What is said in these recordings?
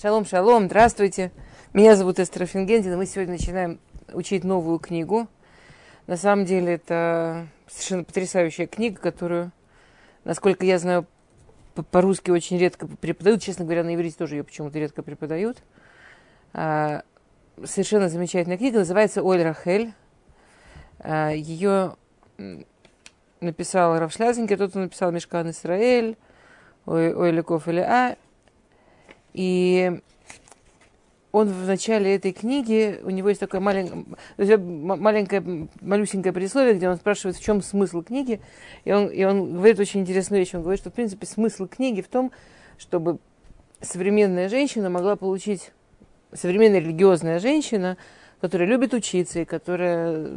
Шалом, шалом, здравствуйте. Меня зовут Эстер Фингендин, и мы сегодня начинаем учить новую книгу. На самом деле это совершенно потрясающая книга, которую, насколько я знаю, по-русски очень редко преподают. Честно говоря, на иврите тоже ее почему-то редко преподают. А, совершенно замечательная книга, называется «Оль Рахель». А, ее написал Равшлязенький, тот, кто написал «Мешкан Исраэль», «Ой Леков или А», и он в начале этой книги, у него есть такое маленькое, маленькое, малюсенькое предисловие, где он спрашивает, в чем смысл книги. И он, и он говорит очень интересную вещь. Он говорит, что, в принципе, смысл книги в том, чтобы современная женщина могла получить, современная религиозная женщина, которая любит учиться и которая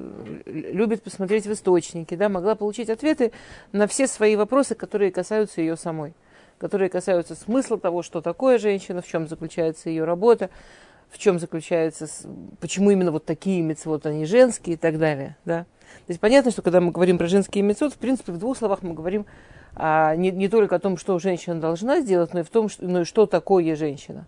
любит посмотреть в источники, да, могла получить ответы на все свои вопросы, которые касаются ее самой которые касаются смысла того, что такое женщина, в чем заключается ее работа, в чем заключается, почему именно вот такие мецвод, они женские и так далее. Да? То есть понятно, что когда мы говорим про женские мецвод, в принципе, в двух словах мы говорим а, не, не только о том, что женщина должна сделать, но и в том, что, но и что такое женщина.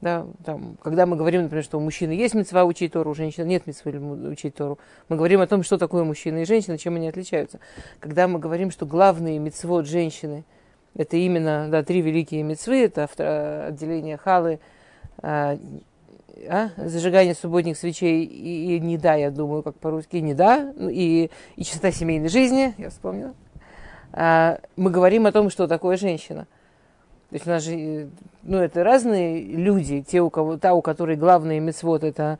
Да, там, когда мы говорим, например, что у мужчины есть мецва учить Тору, у женщины нет мецвы учить Тору, мы говорим о том, что такое мужчина и женщина, чем они отличаются. Когда мы говорим, что главные мецвод женщины – это именно да, три великие мецвы, это отделение халы, а, а, зажигание субботних свечей и, и не да, я думаю, как по-русски, не да, ну, и, и чистота семейной жизни, я вспомнила. А, мы говорим о том, что такое женщина. То есть у нас же, ну, это разные люди, те, у кого, та, у которой главный мецвод это,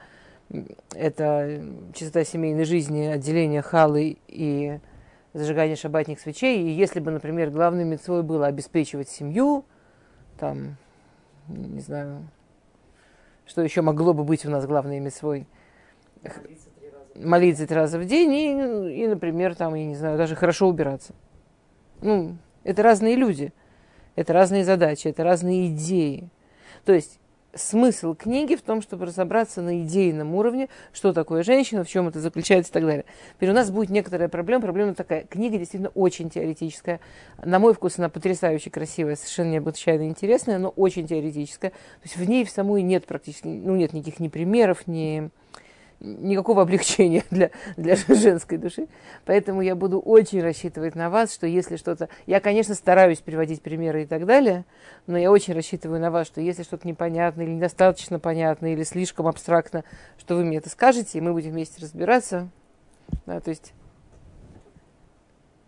это чистота семейной жизни, отделение халы и зажигание шабатных свечей. И если бы, например, главным мецвой было обеспечивать семью, там, не знаю, что еще могло бы быть у нас главной мецвой? Молиться три раза в день и, и, например, там, я не знаю, даже хорошо убираться. Ну, это разные люди, это разные задачи, это разные идеи. То есть смысл книги в том, чтобы разобраться на идейном уровне, что такое женщина, в чем это заключается и так далее. Теперь у нас будет некоторая проблема. Проблема такая. Книга действительно очень теоретическая. На мой вкус она потрясающе красивая, совершенно необычайно интересная, но очень теоретическая. То есть в ней в самой нет практически, ну нет никаких ни примеров, ни никакого облегчения для, для женской души. Поэтому я буду очень рассчитывать на вас, что если что-то... Я, конечно, стараюсь приводить примеры и так далее, но я очень рассчитываю на вас, что если что-то непонятно или недостаточно понятно, или слишком абстрактно, что вы мне это скажете, и мы будем вместе разбираться. Да, то есть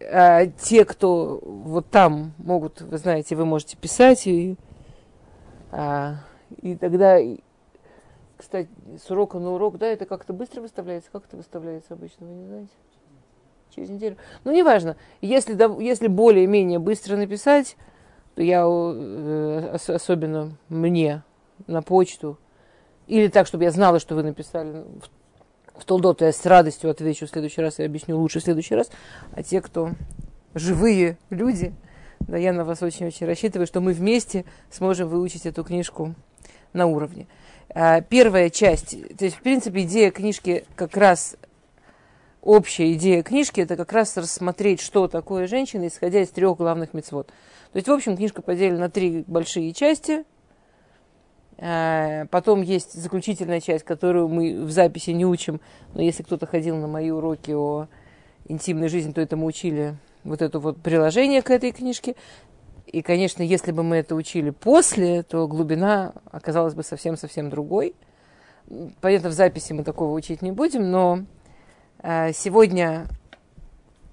а, те, кто вот там могут, вы знаете, вы можете писать, и, а, и тогда кстати, с урока на урок, да, это как-то быстро выставляется? Как это выставляется обычно, вы не знаете? Через неделю. Ну, неважно. Если, если более-менее быстро написать, то я, э, особенно мне, на почту, или так, чтобы я знала, что вы написали в, в Толдот, я с радостью отвечу в следующий раз и объясню лучше в следующий раз. А те, кто живые люди, да, я на вас очень-очень рассчитываю, что мы вместе сможем выучить эту книжку на уровне. А, первая часть, то есть, в принципе, идея книжки как раз, общая идея книжки, это как раз рассмотреть, что такое женщина, исходя из трех главных мецвод. То есть, в общем, книжка поделена на три большие части. А, потом есть заключительная часть, которую мы в записи не учим, но если кто-то ходил на мои уроки о интимной жизни, то это мы учили вот это вот приложение к этой книжке. И, конечно, если бы мы это учили после, то глубина оказалась бы совсем-совсем другой. Понятно, в записи мы такого учить не будем, но э, сегодня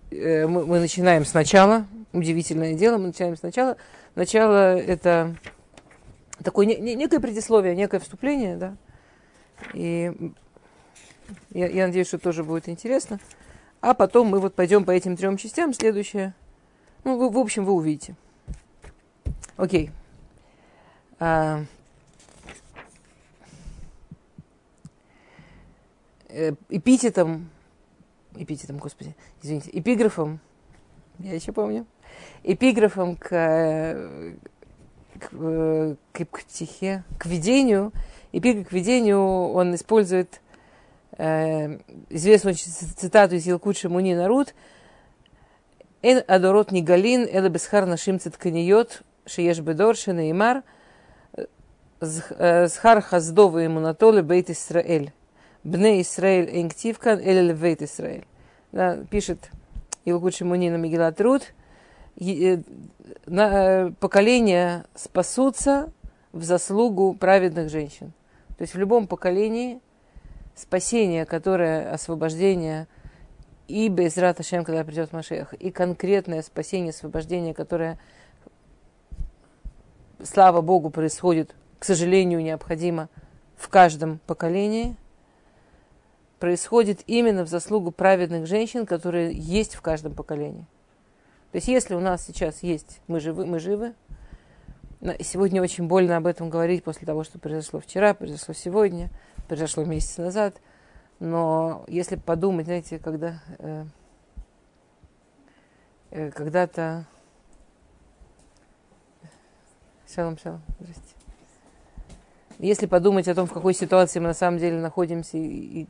э, мы, начинаем сначала. Удивительное дело, мы начинаем сначала. Начало это такое не, не, некое предисловие, некое вступление, да. И я, я надеюсь, что тоже будет интересно. А потом мы вот пойдем по этим трем частям. Следующее. Ну, вы, в общем, вы увидите. Окей. А, э, эпитетом, эпитетом, господи, извините, эпиграфом, я еще помню, эпиграфом к, к, к, к психе, к видению, эпиграф к видению он использует э, известную цитату из Елкут Муни Нарут, «Эн адорот нигалин, эла бесхар нашим цитканиот, Шиеш Бедор, Шенеймар, זכר חסדו ואמונתו לבית ישראל. בני ישראל אין כתיב כאן אלא לבית ישראל. Да, пишет Ялкут Шимони на Мегилат Рут. Поколения спасутся в заслугу праведных женщин. То есть в любом поколении спасение, которое освобождение и בעזרת השם, когда придет Машиах, и конкретное спасение, освобождение, которое, слава Богу, происходит, к сожалению, необходимо в каждом поколении, происходит именно в заслугу праведных женщин, которые есть в каждом поколении. То есть если у нас сейчас есть, мы живы, мы живы, Сегодня очень больно об этом говорить после того, что произошло вчера, произошло сегодня, произошло месяц назад. Но если подумать, знаете, когда э, э, когда-то... Шалом, шалом, здрасте. Если подумать о том, в какой ситуации мы на самом деле находимся, и, и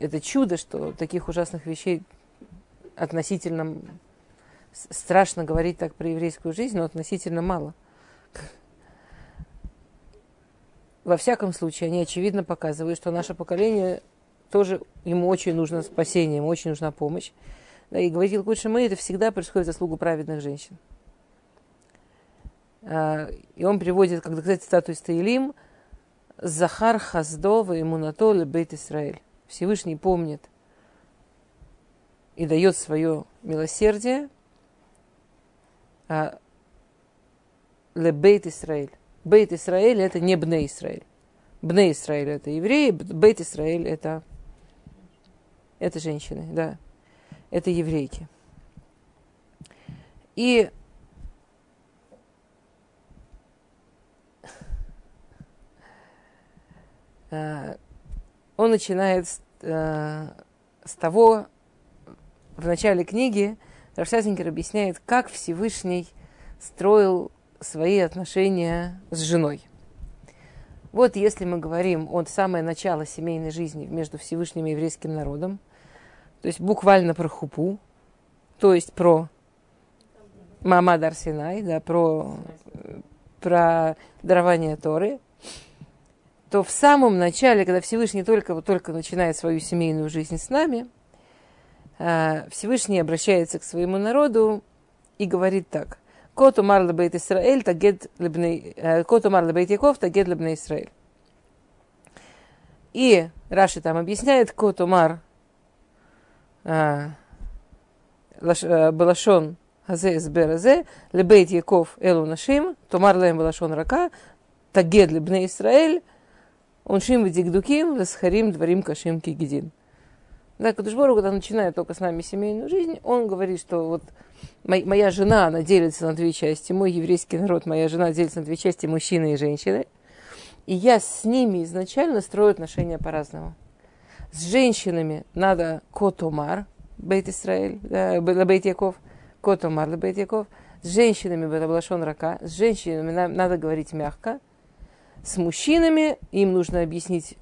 это чудо, что таких ужасных вещей относительно страшно говорить так про еврейскую жизнь, но относительно мало – во всяком случае, они очевидно показывают, что наше поколение тоже ему очень нужно спасение, ему очень нужна помощь. И говорит лучше мы, это всегда происходит заслугу праведных женщин. И он приводит, как доказать цитату из Таилим, Захар Хаздова ему на то Бейт Исраэль. Всевышний помнит и дает свое милосердие а, Лебейт Исраэль. Бейт Исраэль это не Бне Исраэль. Бне Исраэль это евреи, Бейт Исраэль это, это женщины, да. Это еврейки. И он начинает с, э, с того, в начале книги Рашасенкер объясняет, как Всевышний строил свои отношения с женой. Вот если мы говорим от самое начало семейной жизни между Всевышним и еврейским народом, то есть буквально про хупу, то есть про Мамад Арсинай, да, про, про дарование Торы, то в самом начале, когда Всевышний только, только начинает свою семейную жизнь с нами, а, Всевышний обращается к своему народу и говорит так. Кот умар лебейт Исраэль, тагет лебней... Кот умар лебейт Яков, тагет лебней Исраэль. И Раши там объясняет, кот умар балашон хазе сберазе, лебейт Яков элу нашим, тумар лем балашон рака, тагет лебней Исраэль, оншим вдигдуким, ласхарим дворим кашим кигидин. Да, Кадушбору, когда начинает только с нами семейную жизнь, он говорит, что вот моя жена, она делится на две части, мой еврейский народ, моя жена делится на две части, мужчины и женщины. И я с ними изначально строю отношения по-разному. С женщинами надо котомар, бейт Исраэль, да, бейт Яков, котомар, бейт Яков. С женщинами бетаблашон рака, с женщинами надо говорить мягко С мужчинами им нужно объяснить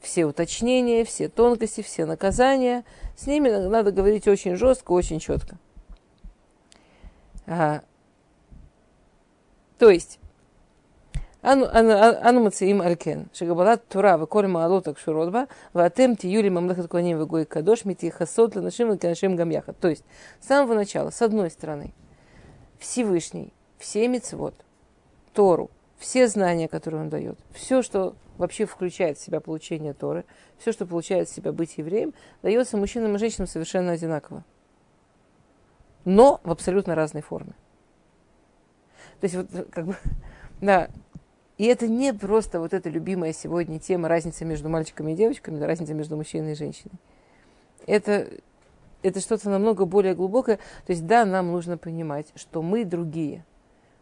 все уточнения, все тонкости, все наказания. С ними надо говорить очень жестко, очень четко. А, то есть, אנו מציעים על כן, שקבלת תורה וכל מעלות הקשורות בה, ואתם תהיו לי ממלכת כהנים וגוי קדוש, מתייחסות לנשים וכנשים גם יחד. То есть, с самого начала, с одной стороны, Всевышний, все мецвод, Тору, все знания, которые он дает, все, что вообще включает в себя получение Торы, все, что получает в себя быть евреем, дается мужчинам и женщинам совершенно одинаково но в абсолютно разной форме. То есть, вот, как бы, да, и это не просто вот эта любимая сегодня тема разницы между мальчиками и девочками, разница между мужчиной и женщиной. Это, это что-то намного более глубокое. То есть, да, нам нужно понимать, что мы другие.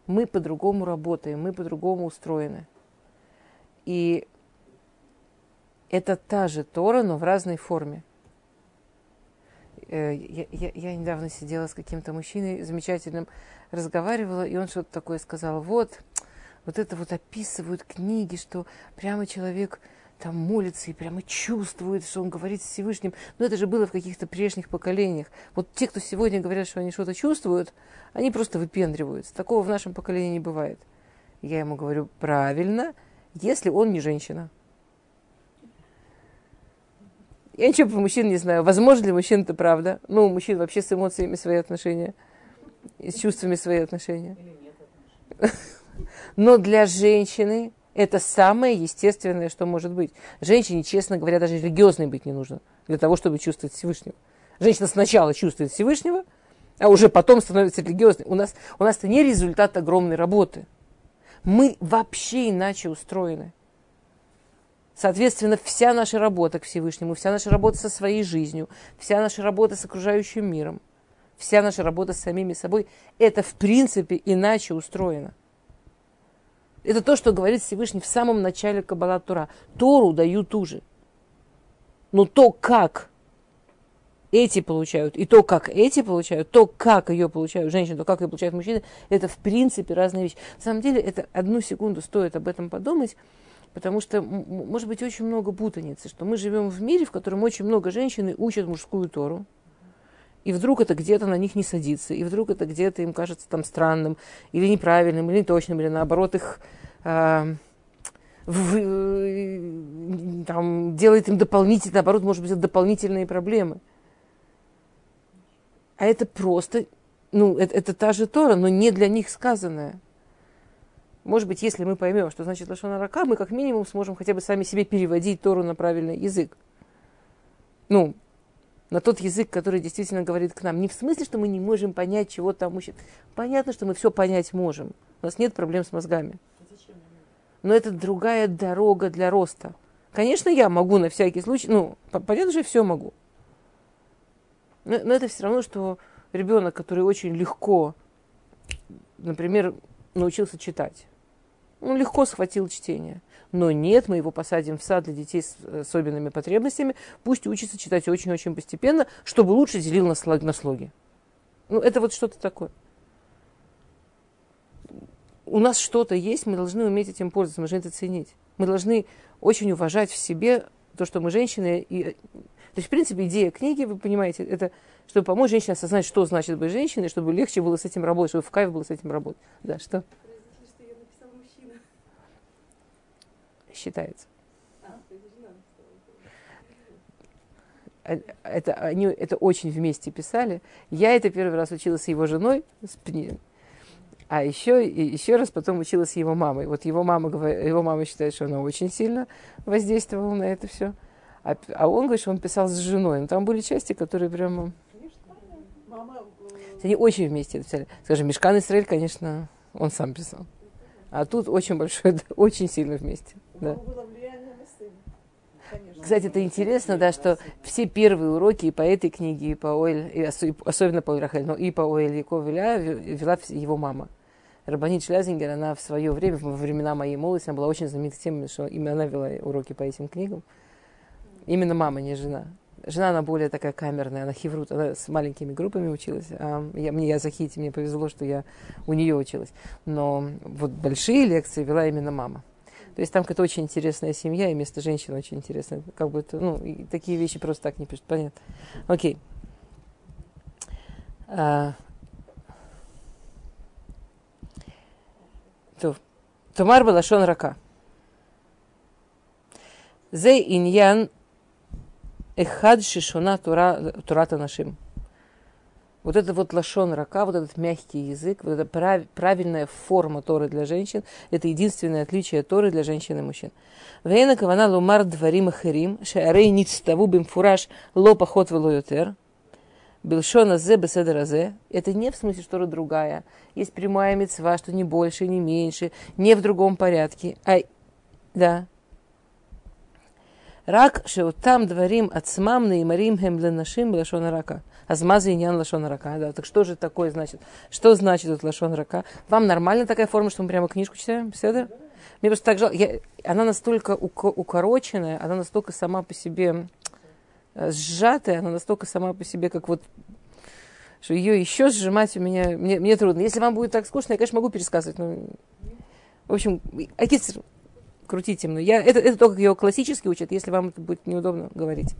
Мы по-другому работаем, мы по-другому устроены. И это та же Тора, но в разной форме. Э, я, я, я недавно сидела с каким-то мужчиной замечательным, разговаривала, и он что-то такое сказал. Вот, вот это вот описывают книги, что прямо человек там молится и прямо чувствует, что он говорит с Всевышним. Но это же было в каких-то прежних поколениях. Вот те, кто сегодня говорят, что они что-то чувствуют, они просто выпендриваются. Такого в нашем поколении не бывает. Я ему говорю, правильно, если он не женщина. Я ничего про мужчин не знаю. Возможно ли мужчин это правда? Ну, у мужчин вообще с эмоциями свои отношения, и с чувствами свои отношения. Но для женщины это самое естественное, что может быть. Женщине, честно говоря, даже религиозной быть не нужно для того, чтобы чувствовать Всевышнего. Женщина сначала чувствует Всевышнего, а уже потом становится религиозной. У нас, у нас это не результат огромной работы. Мы вообще иначе устроены. Соответственно, вся наша работа к Всевышнему, вся наша работа со своей жизнью, вся наша работа с окружающим миром, вся наша работа с самими собой, это в принципе иначе устроено. Это то, что говорит Всевышний в самом начале Каббала Тура. Тору даю ту же. Но то, как эти получают, и то, как эти получают, то, как ее получают женщины, то, как ее получают мужчины, это в принципе разные вещи. На самом деле, это одну секунду стоит об этом подумать, потому что, может быть, очень много путаницы, что мы живем в мире, в котором очень много женщин учат мужскую Тору, и вдруг это где-то на них не садится, и вдруг это где-то им кажется там странным, или неправильным, или неточным, или наоборот их э, в, там, делает им дополнительно, наоборот, может быть, дополнительные проблемы. А это просто, ну, это, это та же Тора, но не для них сказанная. Может быть, если мы поймем, что значит Лашона Рака, мы как минимум сможем хотя бы сами себе переводить Тору на правильный язык. Ну, на тот язык, который действительно говорит к нам. Не в смысле, что мы не можем понять, чего там учат. Понятно, что мы все понять можем. У нас нет проблем с мозгами. Но это другая дорога для роста. Конечно, я могу на всякий случай, ну, понятно, я все могу. Но, но это все равно, что ребенок, который очень легко, например, научился читать. Он легко схватил чтение. Но нет, мы его посадим в сад для детей с особенными потребностями. Пусть учится читать очень-очень постепенно, чтобы лучше делил на, слог, на слоги. Ну, это вот что-то такое. У нас что-то есть, мы должны уметь этим пользоваться, мы должны это ценить. Мы должны очень уважать в себе то, что мы женщины. И... То есть, в принципе, идея книги, вы понимаете, это чтобы помочь женщине осознать, что значит быть женщиной, чтобы легче было с этим работать, чтобы в кайф было с этим работать. Да, что? Считается. Это, они это очень вместе писали. Я это первый раз училась с его женой, с а еще, еще раз потом училась с его мамой. Вот его мама, его мама считает, что она очень сильно воздействовала на это все. А, а он говорит, что он писал с женой. Но там были части, которые прямо... Они очень вместе писали. Скажем, Мешкан Исраиль, конечно, он сам писал. А тут очень большой, очень сильно вместе. Да. Кстати, это интересно, да, что все первые уроки и по этой книге, и по Оэль, и особенно по Рахель, но и по Оэль Яков вела его мама. Рабанит Шлязингер, она в свое время, во времена моей молодости, она была очень знаменитой тем, что именно она вела уроки по этим книгам. Именно мама, не жена. Жена, она более такая камерная, она хеврут, она с маленькими группами училась. А я, мне я захити, мне повезло, что я у нее училась. Но вот большие лекции вела именно мама. То есть там какая-то очень интересная семья, и место женщин очень интересное. Как бы это, ну, такие вещи просто так не пишут. Понятно. Окей. А, Томар Балашон Рака. Зе иньян эхад шишона турата нашим вот это вот лашон рака, вот этот мягкий язык, вот эта прав, правильная форма Торы для женщин, это единственное отличие Торы для женщин и мужчин. Вейна кавана лумар дварим ахерим, шаарей ництаву бимфураж ло поход велоютер, Белшона зе беседеразе. Это не в смысле, что другая. Есть прямая мецва, что не больше, не меньше, не в другом порядке. А, да. Рак шеутам дворим ацмам наимарим хем ленашим белашона рака. Азмаза иньян лашон рака. Да, так что же такое значит? Что значит этот лашон рака? Вам нормально такая форма, что мы прямо книжку читаем? Седер? Мне просто так жалко. Я, она настолько укороченная, она настолько сама по себе э, сжатая, она настолько сама по себе, как вот что ее еще сжимать у меня, мне, мне трудно. Если вам будет так скучно, я, конечно, могу пересказывать, но... В общем, акицер, крутите но Я, это, это только его классически учат, если вам это будет неудобно говорить.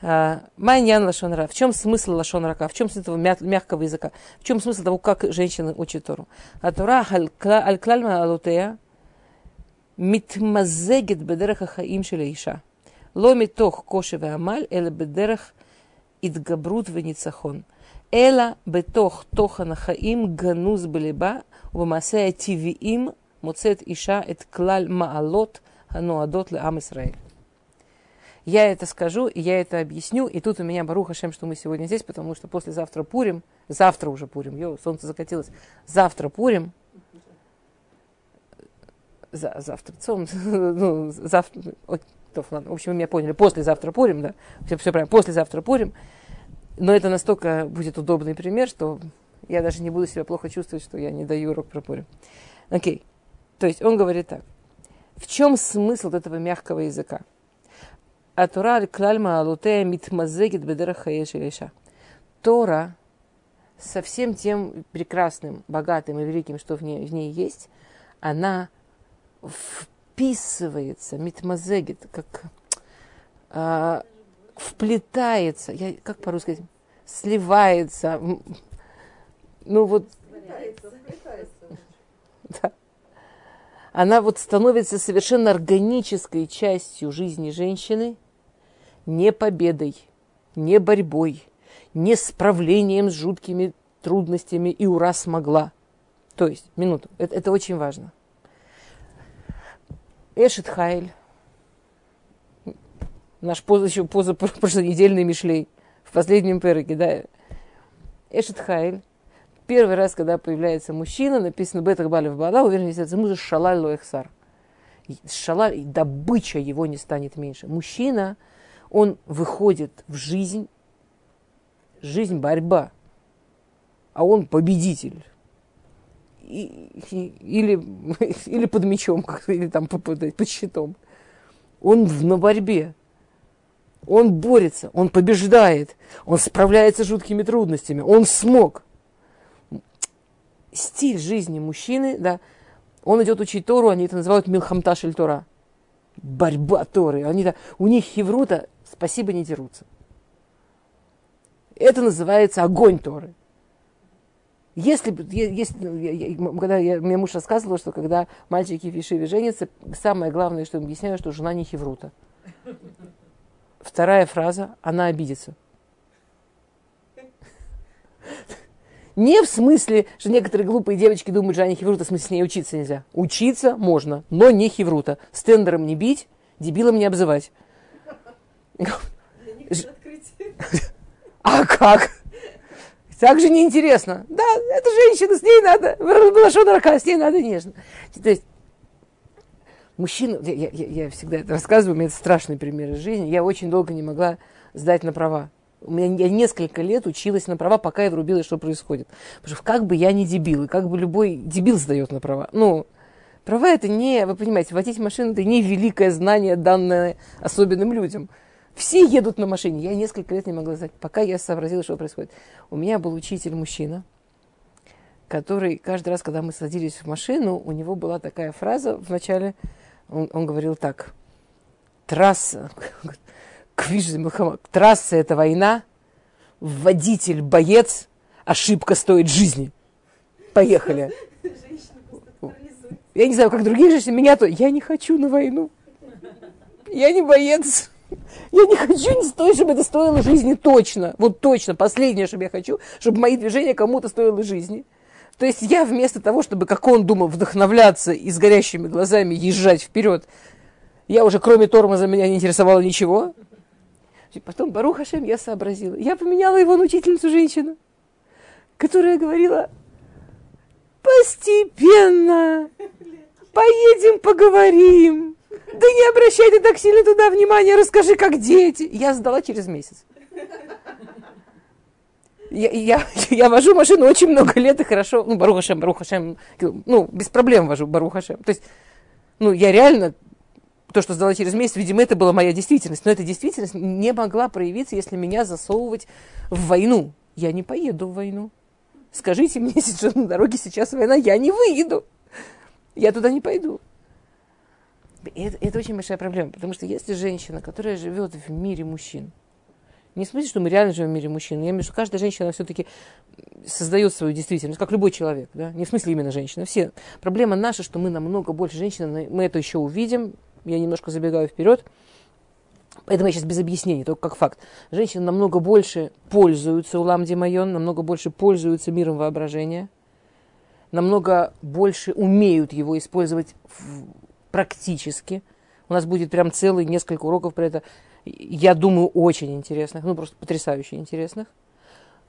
А, Майньян лошонра. В чем смысл лошонрака? В чем смысл этого мягкого языка? В чем смысл того, как женщина учит Тору? А Тора аль-клальма алутея митмазегет бедераха хаим шелейша. Ломи тох кошеве амаль эле бедерах идгабрут веницахон. Эла бетох тоха нахаим гануз балиба вамасея тивиим Муцет Иша эт клаль маалот хануадот ле ам Исраэль. Я это скажу, я это объясню. И тут у меня Баруха Шем, что мы сегодня здесь, потому что послезавтра Пурим, завтра уже Пурим, йо, солнце закатилось, завтра Пурим, за, завтра, солнце, ну, завтра, ой, тоф, ладно, в общем, вы меня поняли, послезавтра Пурим, да, все, все правильно, послезавтра Пурим, но это настолько будет удобный пример, что я даже не буду себя плохо чувствовать, что я не даю урок про Пурим. Окей. Okay то есть он говорит так, в чем смысл этого мягкого языка? Атура аль-клаль маалутея митмазегит бедераха ешелеша. Тора со всем тем прекрасным, богатым и великим, что в ней, в ней есть, она вписывается, митмазегит, как а, вплетается, я, как по-русски, сливается, ну вот, да. Она вот становится совершенно органической частью жизни женщины, не победой, не борьбой, не справлением с жуткими трудностями и ура смогла. То есть, минуту, это, это очень важно. Эшет Хайль, наш поза, еще поза прошлонедельный Мишлей, в последнем переке, да, Эшет Хайль, первый раз, когда появляется мужчина, написано Бетах Балев Бала, уверенность это мужа Шалаль Лоэхсар. Шалаль, добыча его не станет меньше. Мужчина – он выходит в жизнь, жизнь борьба, а он победитель. И, и, или, или под мечом, или там под, под щитом. Он в, на борьбе. Он борется, он побеждает, он справляется с жуткими трудностями, он смог. Стиль жизни мужчины, да, он идет учить Тору, они это называют Милхамташель Тора. Борьба Торы. Они, да, у них хеврута спасибо не дерутся. Это называется огонь Торы. Если, если ну, когда я, мне муж рассказывал, что когда мальчики в Ешиве женятся, самое главное, что им объясняю, что жена не хеврута. Вторая фраза, она обидится. Не в смысле, что некоторые глупые девочки думают, что они хеврута, в смысле с ней учиться нельзя. Учиться можно, но не хеврута. С тендером не бить, дебилом не обзывать. А как? Так же неинтересно. Да, это женщина, с ней надо, была рака, с ней надо нежно. То есть, мужчина, я, я, я всегда это рассказываю, у меня это страшный пример из жизни. Я очень долго не могла сдать на права. У меня я несколько лет училась на права, пока я врубилась, что происходит. Потому что как бы я не дебил, и как бы любой дебил сдает на права. Ну, права это не, вы понимаете, водить машину это не великое знание, данное особенным людям. Все едут на машине. Я несколько лет не могла знать, пока я сообразила, что происходит. У меня был учитель мужчина, который каждый раз, когда мы садились в машину, у него была такая фраза в начале, он, он говорил так, трасса, трасса это война, водитель боец, ошибка стоит жизни. Поехали. Я не знаю, как другие женщины, меня то, я не хочу на войну. Я не боец. Я не хочу не стоить, чтобы это стоило жизни точно. Вот точно. Последнее, что я хочу, чтобы мои движения кому-то стоило жизни. То есть я вместо того, чтобы, как он думал, вдохновляться и с горящими глазами езжать вперед, я уже кроме тормоза меня не интересовало ничего. Потом, Барух Хашем, я сообразила. Я поменяла его на учительницу женщину, которая говорила, постепенно, поедем поговорим. Да не обращай ты так сильно туда внимания, расскажи, как дети. Я сдала через месяц. Я, я, я вожу машину очень много лет и хорошо, ну, Барухашем, Барухашем, ну, без проблем вожу Барухашем. То есть, ну, я реально, то, что сдала через месяц, видимо, это была моя действительность. Но эта действительность не могла проявиться, если меня засовывать в войну. Я не поеду в войну. Скажите мне, что на дороге сейчас война, я не выеду. Я туда не пойду. Это, это очень большая проблема, потому что если женщина, которая живет в мире мужчин, Не в смысле, что мы реально живем в мире мужчин. Я имею в виду, каждая женщина все-таки создает свою действительность, как любой человек. Да? Не в смысле именно женщина. Все. Проблема наша, что мы намного больше женщин, мы это еще увидим. Я немножко забегаю вперед. Поэтому я сейчас без объяснений, только как факт. Женщины намного больше пользуются улам Димайон, намного больше пользуются миром воображения, намного больше умеют его использовать практически. У нас будет прям целый несколько уроков про это я думаю, очень интересных, ну просто потрясающе интересных.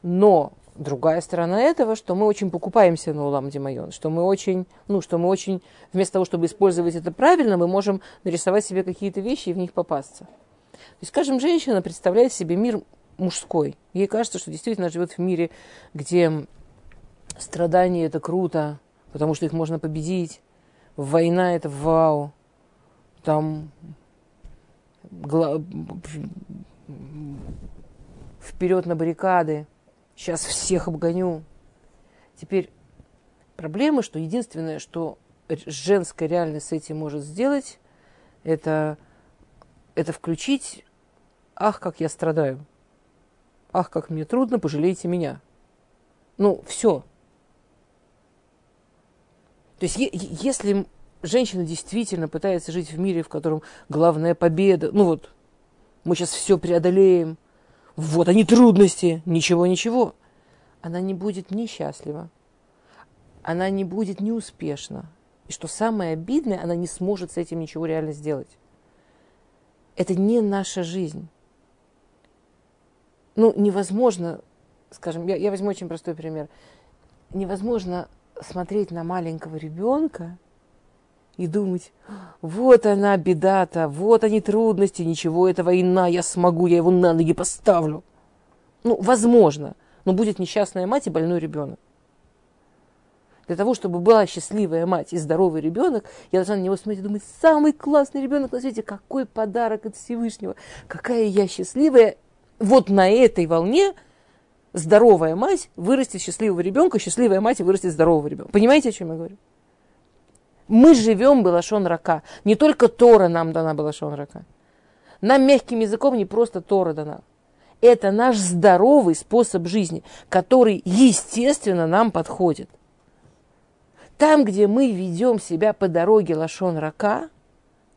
Но другая сторона этого, что мы очень покупаемся на Улам Димайон, что мы очень, ну, что мы очень, вместо того, чтобы использовать это правильно, мы можем нарисовать себе какие-то вещи и в них попасться. То есть, скажем, женщина представляет себе мир мужской. Ей кажется, что действительно живет в мире, где страдания это круто, потому что их можно победить, война это вау, там вперед на баррикады, сейчас всех обгоню. Теперь проблема, что единственное, что женская реальность с этим может сделать, это, это включить «Ах, как я страдаю! Ах, как мне трудно, пожалейте меня!» Ну, все. То есть, если женщина действительно пытается жить в мире, в котором главная победа, ну вот, мы сейчас все преодолеем, вот они трудности, ничего, ничего, она не будет несчастлива, она не будет неуспешна. И что самое обидное, она не сможет с этим ничего реально сделать. Это не наша жизнь. Ну, невозможно, скажем, я, я возьму очень простой пример. Невозможно смотреть на маленького ребенка и думать, вот она беда-то, вот они трудности, ничего, это война, я смогу, я его на ноги поставлю. Ну, возможно, но будет несчастная мать и больной ребенок. Для того, чтобы была счастливая мать и здоровый ребенок, я должна на него смотреть и думать, самый классный ребенок на свете, какой подарок от Всевышнего, какая я счастливая. Вот на этой волне здоровая мать вырастет счастливого ребенка, счастливая мать вырастет здорового ребенка. Понимаете, о чем я говорю? Мы живем Балашон Рака. Не только Тора нам дана Балашон Рака. Нам мягким языком не просто Тора дана. Это наш здоровый способ жизни, который, естественно, нам подходит. Там, где мы ведем себя по дороге Лашон Рака,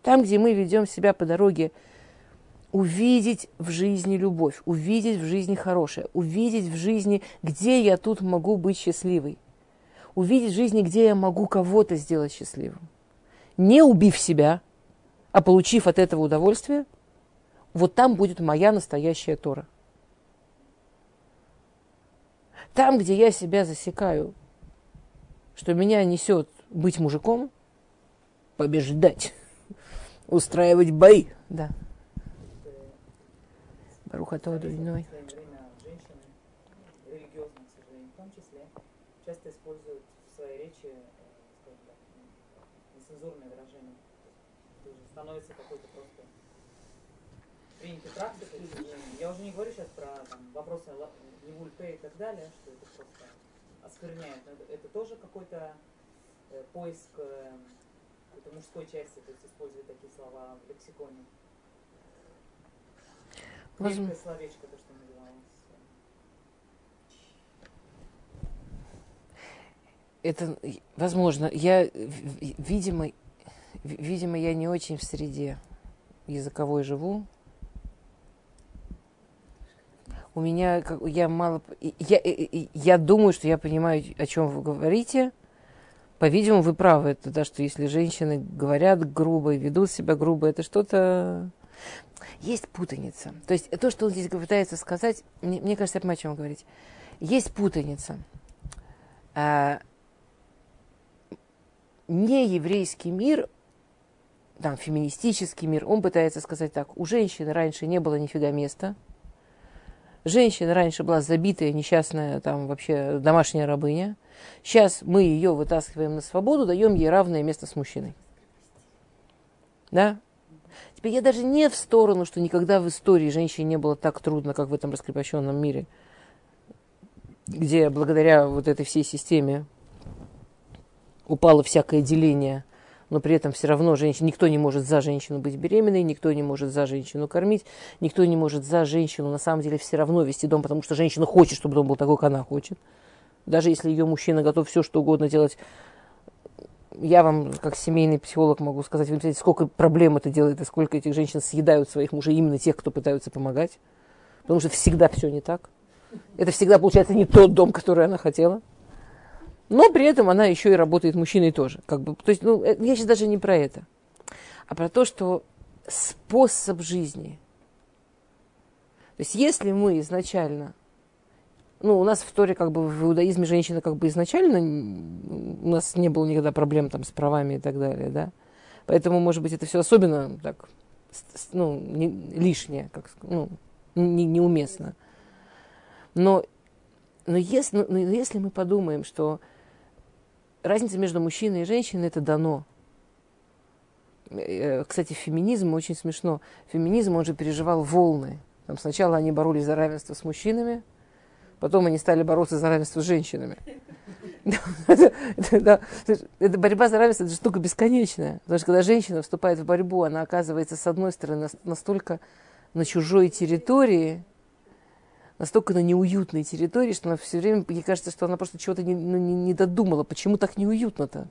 там, где мы ведем себя по дороге увидеть в жизни любовь, увидеть в жизни хорошее, увидеть в жизни, где я тут могу быть счастливой увидеть в жизни, где я могу кого-то сделать счастливым. Не убив себя, а получив от этого удовольствие, вот там будет моя настоящая Тора. Там, где я себя засекаю, что меня несет быть мужиком, побеждать, устраивать бои. Да. Баруха Тоду часто используют в своей речи, э, скажем так, нецензурные выражения. То есть становится какой-то просто принятой практикой. Я уже не говорю сейчас про там, вопросы Невульпе и так далее, что это просто оскверняет. Но это, это тоже какой-то э, поиск э, какой-то мужской части, то есть использовать такие слова в лексиконе. Возможно. словечко, то, что называлось. Это, возможно, я, видимо, видимо, я не очень в среде языковой живу. У меня, я мало, я, я думаю, что я понимаю, о чем вы говорите. По-видимому, вы правы, это да, что если женщины говорят грубо и ведут себя грубо, это что-то... Есть путаница. То есть то, что он здесь пытается сказать, мне, мне кажется, я понимаю, о чем говорить. Есть путаница. А, не еврейский мир, там, феминистический мир, он пытается сказать так, у женщины раньше не было нифига места, женщина раньше была забитая, несчастная, там, вообще домашняя рабыня, сейчас мы ее вытаскиваем на свободу, даем ей равное место с мужчиной. Да? Теперь я даже не в сторону, что никогда в истории женщине не было так трудно, как в этом раскрепощенном мире, где благодаря вот этой всей системе упало всякое деление но при этом все равно женщина, никто не может за женщину быть беременной, никто не может за женщину кормить, никто не может за женщину на самом деле все равно вести дом, потому что женщина хочет, чтобы дом был такой, как она хочет. Даже если ее мужчина готов все, что угодно делать, я вам, как семейный психолог, могу сказать, вы представляете, сколько проблем это делает, и сколько этих женщин съедают своих мужей, именно тех, кто пытаются помогать. Потому что всегда все не так. Это всегда получается не тот дом, который она хотела. Но при этом она еще и работает мужчиной тоже. Как бы, то есть, ну, э, я сейчас даже не про это, а про то, что способ жизни. То есть, если мы изначально, ну, у нас в Торе, как бы в иудаизме женщина как бы изначально, у нас не было никогда проблем там с правами и так далее, да. Поэтому, может быть, это все особенно так, ну, не, лишнее, как, ну, не, неуместно. Но, но, если, но если мы подумаем, что разница между мужчиной и женщиной это дано. Э, кстати, феминизм очень смешно. Феминизм, он же переживал волны. Там сначала они боролись за равенство с мужчинами, потом они стали бороться за равенство с женщинами. Это борьба за равенство, это штука бесконечная. Потому что когда женщина вступает в борьбу, она оказывается, с одной стороны, настолько на чужой территории, настолько на неуютной территории, что она все время, мне кажется, что она просто чего-то не, ну, не, не додумала, почему так неуютно-то.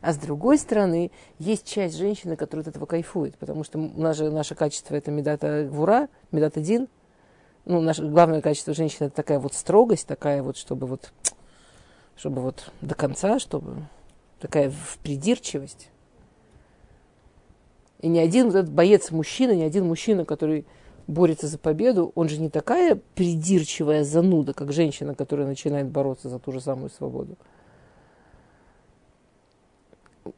А с другой стороны, есть часть женщины, которая от этого кайфует, потому что у нас же наше качество это медата гвура, медата дин. Ну, наше главное качество женщины это такая вот строгость, такая вот, чтобы вот, чтобы вот до конца, чтобы такая придирчивость. И ни один вот этот боец мужчина, ни один мужчина, который борется за победу, он же не такая придирчивая зануда, как женщина, которая начинает бороться за ту же самую свободу.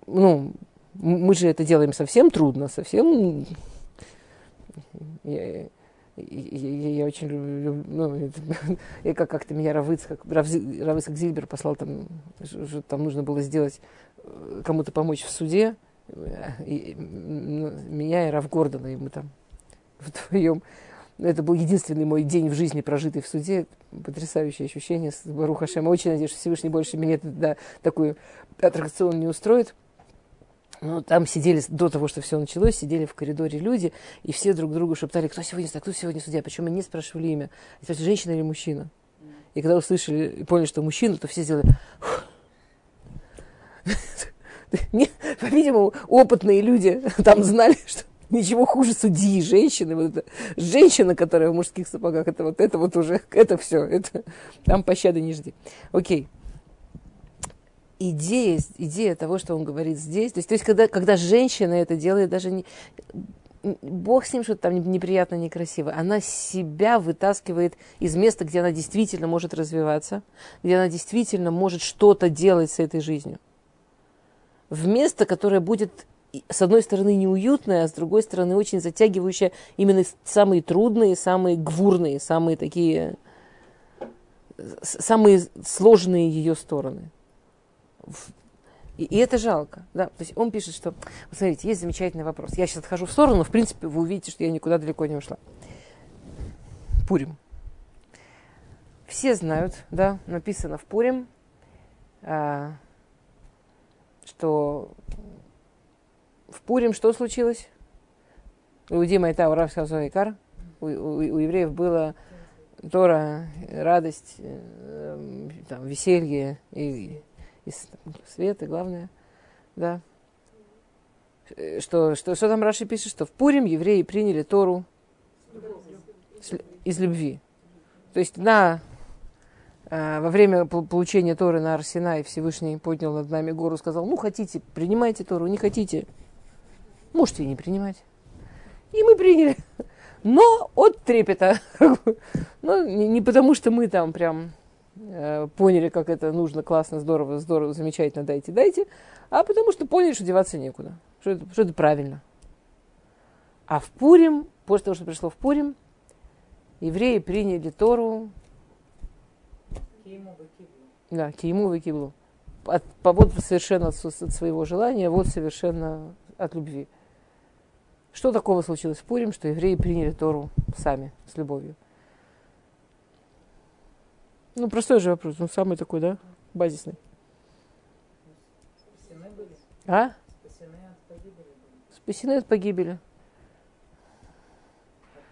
Ну, мы же это делаем совсем трудно, совсем... Я, я, я очень люблю, ну, это, и как как-то меня Равыцкак, Равыцкак Зильбер послал там, что там нужно было сделать, э, кому-то помочь в суде, и, ну, меня и Рав Гордона, и мы там вдвоем. Это был единственный мой день в жизни, прожитый в суде. Потрясающее ощущение с Баруха Шема. Очень надеюсь, что Всевышний больше меня да, такой аттракцион не устроит. Но там сидели, до того, что все началось, сидели в коридоре люди, и все друг другу шептали, кто сегодня судья, кто сегодня судья. Причем они не спрашивали имя. Это женщина или мужчина. И когда услышали и поняли, что мужчина, то все сделали... По-видимому, опытные люди там знали, что ничего хуже судьи женщины. Вот это, женщина, которая в мужских сапогах, это вот это вот уже, это все, это там пощады не жди. Окей. Идея, идея того, что он говорит здесь, то есть, то есть когда, когда женщина это делает, даже не, Бог с ним, что-то там неприятно, некрасиво. Она себя вытаскивает из места, где она действительно может развиваться, где она действительно может что-то делать с этой жизнью. В место, которое будет с одной стороны неуютная, а с другой стороны очень затягивающая именно самые трудные, самые гвурные, самые такие, самые сложные ее стороны. И, и это жалко. Да? То есть он пишет, что, вот смотрите, есть замечательный вопрос. Я сейчас отхожу в сторону, в принципе, вы увидите, что я никуда далеко не ушла. Пурим. Все знают, да, написано в Пурим, а, что в Пурим что случилось? У Дима это Урав Икар. У, у, у евреев было Тора, радость, э, там, веселье и, и свет, и главное, да. Что, что, что там Раши пишет, что в Пурим евреи приняли Тору из любви. То есть на, э, во время получения Торы на Арсенай Всевышний поднял над нами гору, сказал, ну хотите, принимайте Тору, не хотите, Можете и не принимать. И мы приняли. Но от трепета. Ну, не, потому, что мы там прям э, поняли, как это нужно, классно, здорово, здорово, замечательно, дайте, дайте, а потому что поняли, что деваться некуда, что это, что это правильно. А в Пурим, после того, что пришло в Пурим, евреи приняли Тору. Да, Киему выкиблу. От, по, вот совершенно от, от своего желания, вот совершенно от любви. Что такого случилось в Пурим, что евреи приняли Тору сами, с любовью? Ну, простой же вопрос, ну, самый такой, да, базисный. А? спасены от погибели.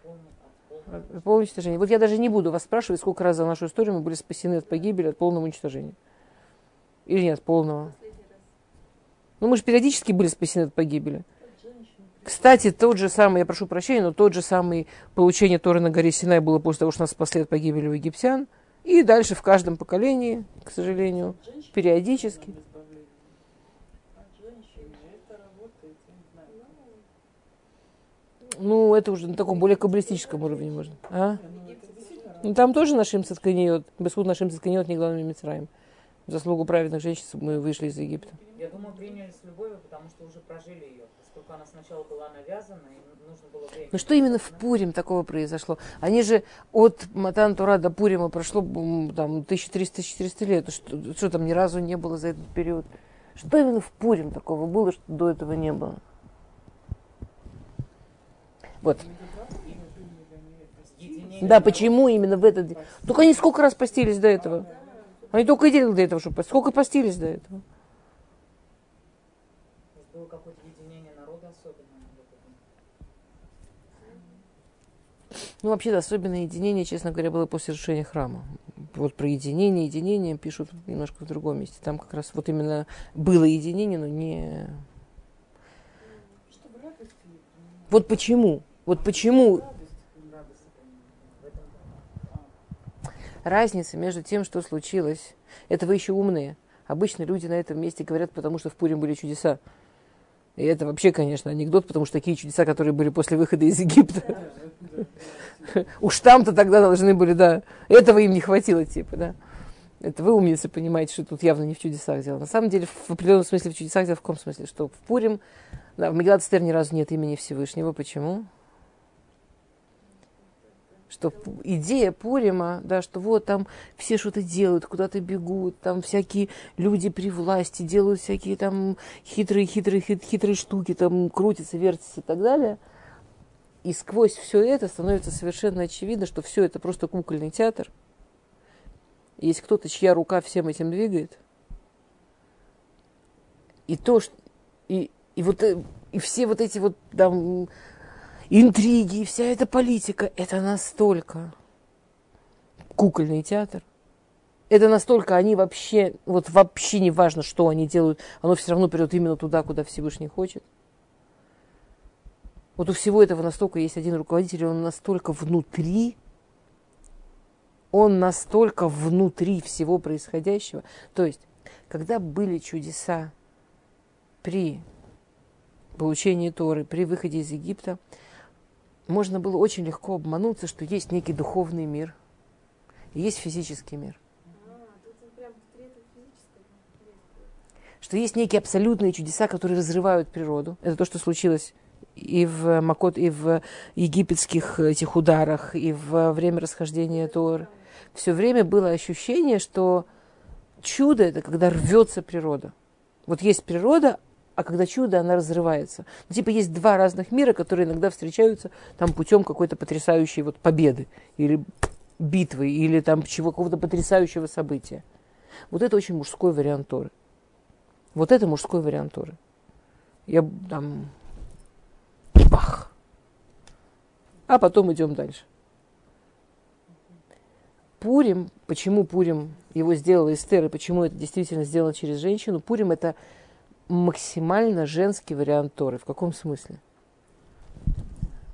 Полного- от полного- От полного уничтожения. Вот я даже не буду вас спрашивать, сколько раз за нашу историю мы были спасены от погибели, от полного уничтожения. Или нет, полного. Ну, мы же периодически были спасены от погибели. Кстати, тот же самый, я прошу прощения, но тот же самый получение Торы на горе Синай было после того, что нас спасли от погибели у египтян. И дальше в каждом поколении, к сожалению, периодически. Ну, это уже на таком более каббалистическом уровне можно. А? Ну, там тоже нашим сотканиот, Бесхуд нашим сотканиот не главными Мицраем. Заслугу праведных женщин мы вышли из Египта. Я думаю, приняли с любовью, потому что уже прожили ее. Поскольку она сначала была навязана, и нужно было время. Ну что именно в Пурим такого произошло? Они же от Матан Тура до Пурима прошло там 1300-1400 лет. Что, что там ни разу не было за этот период? Что именно в Пурим такого было, что до этого не было? Вот. Да, почему именно в этот день? Только они сколько раз постились до этого? Они только и делали до этого, что постились. Сколько постились до этого? То есть было какое-то единение народа особенное в этот день. Ну, вообще, особенное единение, честно говоря, было после разрушения храма. Вот про единение, единение пишут немножко в другом месте. Там как раз вот именно было единение, но не... Вот почему? Вот почему разница между тем, что случилось. Это вы еще умные. Обычно люди на этом месте говорят, потому что в Пурим были чудеса. И это вообще, конечно, анекдот, потому что такие чудеса, которые были после выхода из Египта. Уж там-то тогда должны были, да. Этого им не хватило, типа, да. Это вы умницы понимаете, что тут явно не в чудесах дело. На самом деле, в определенном смысле в чудесах дело в каком смысле? Что в Пурим, да, в Мегилат Эстер ни разу нет имени Всевышнего. Почему? Что идея Пурима, да, что вот там все что-то делают, куда-то бегут, там всякие люди при власти делают всякие там хитрые-хитрые хитрые штуки, там крутятся, вертятся и так далее. И сквозь все это становится совершенно очевидно, что все это просто кукольный театр. Есть кто-то, чья рука всем этим двигает. И то, что... И, и вот э, и все вот эти вот там интриги, и вся эта политика, это настолько кукольный театр. Это настолько они вообще, вот вообще не важно, что они делают, оно все равно придет именно туда, куда Всевышний хочет. Вот у всего этого настолько есть один руководитель, он настолько внутри, он настолько внутри всего происходящего. То есть, когда были чудеса при получении Торы, при выходе из Египта, можно было очень легко обмануться, что есть некий духовный мир, есть физический мир. Что есть некие абсолютные чудеса, которые разрывают природу. Это то, что случилось и в Макот, и в египетских этих ударах, и в время расхождения Торы. Все время было ощущение, что чудо это когда рвется природа. Вот есть природа, а когда чудо, она разрывается. Ну, типа есть два разных мира, которые иногда встречаются там путем какой-то потрясающей вот победы или битвы, или там чего какого-то потрясающего события. Вот это очень мужской вариант Торы. Вот это мужской вариант Торы. Я там бах. А потом идем дальше. Пурим, почему Пурим его сделала Эстер, и почему это действительно сделано через женщину, Пурим это максимально женский вариант Торы. В каком смысле?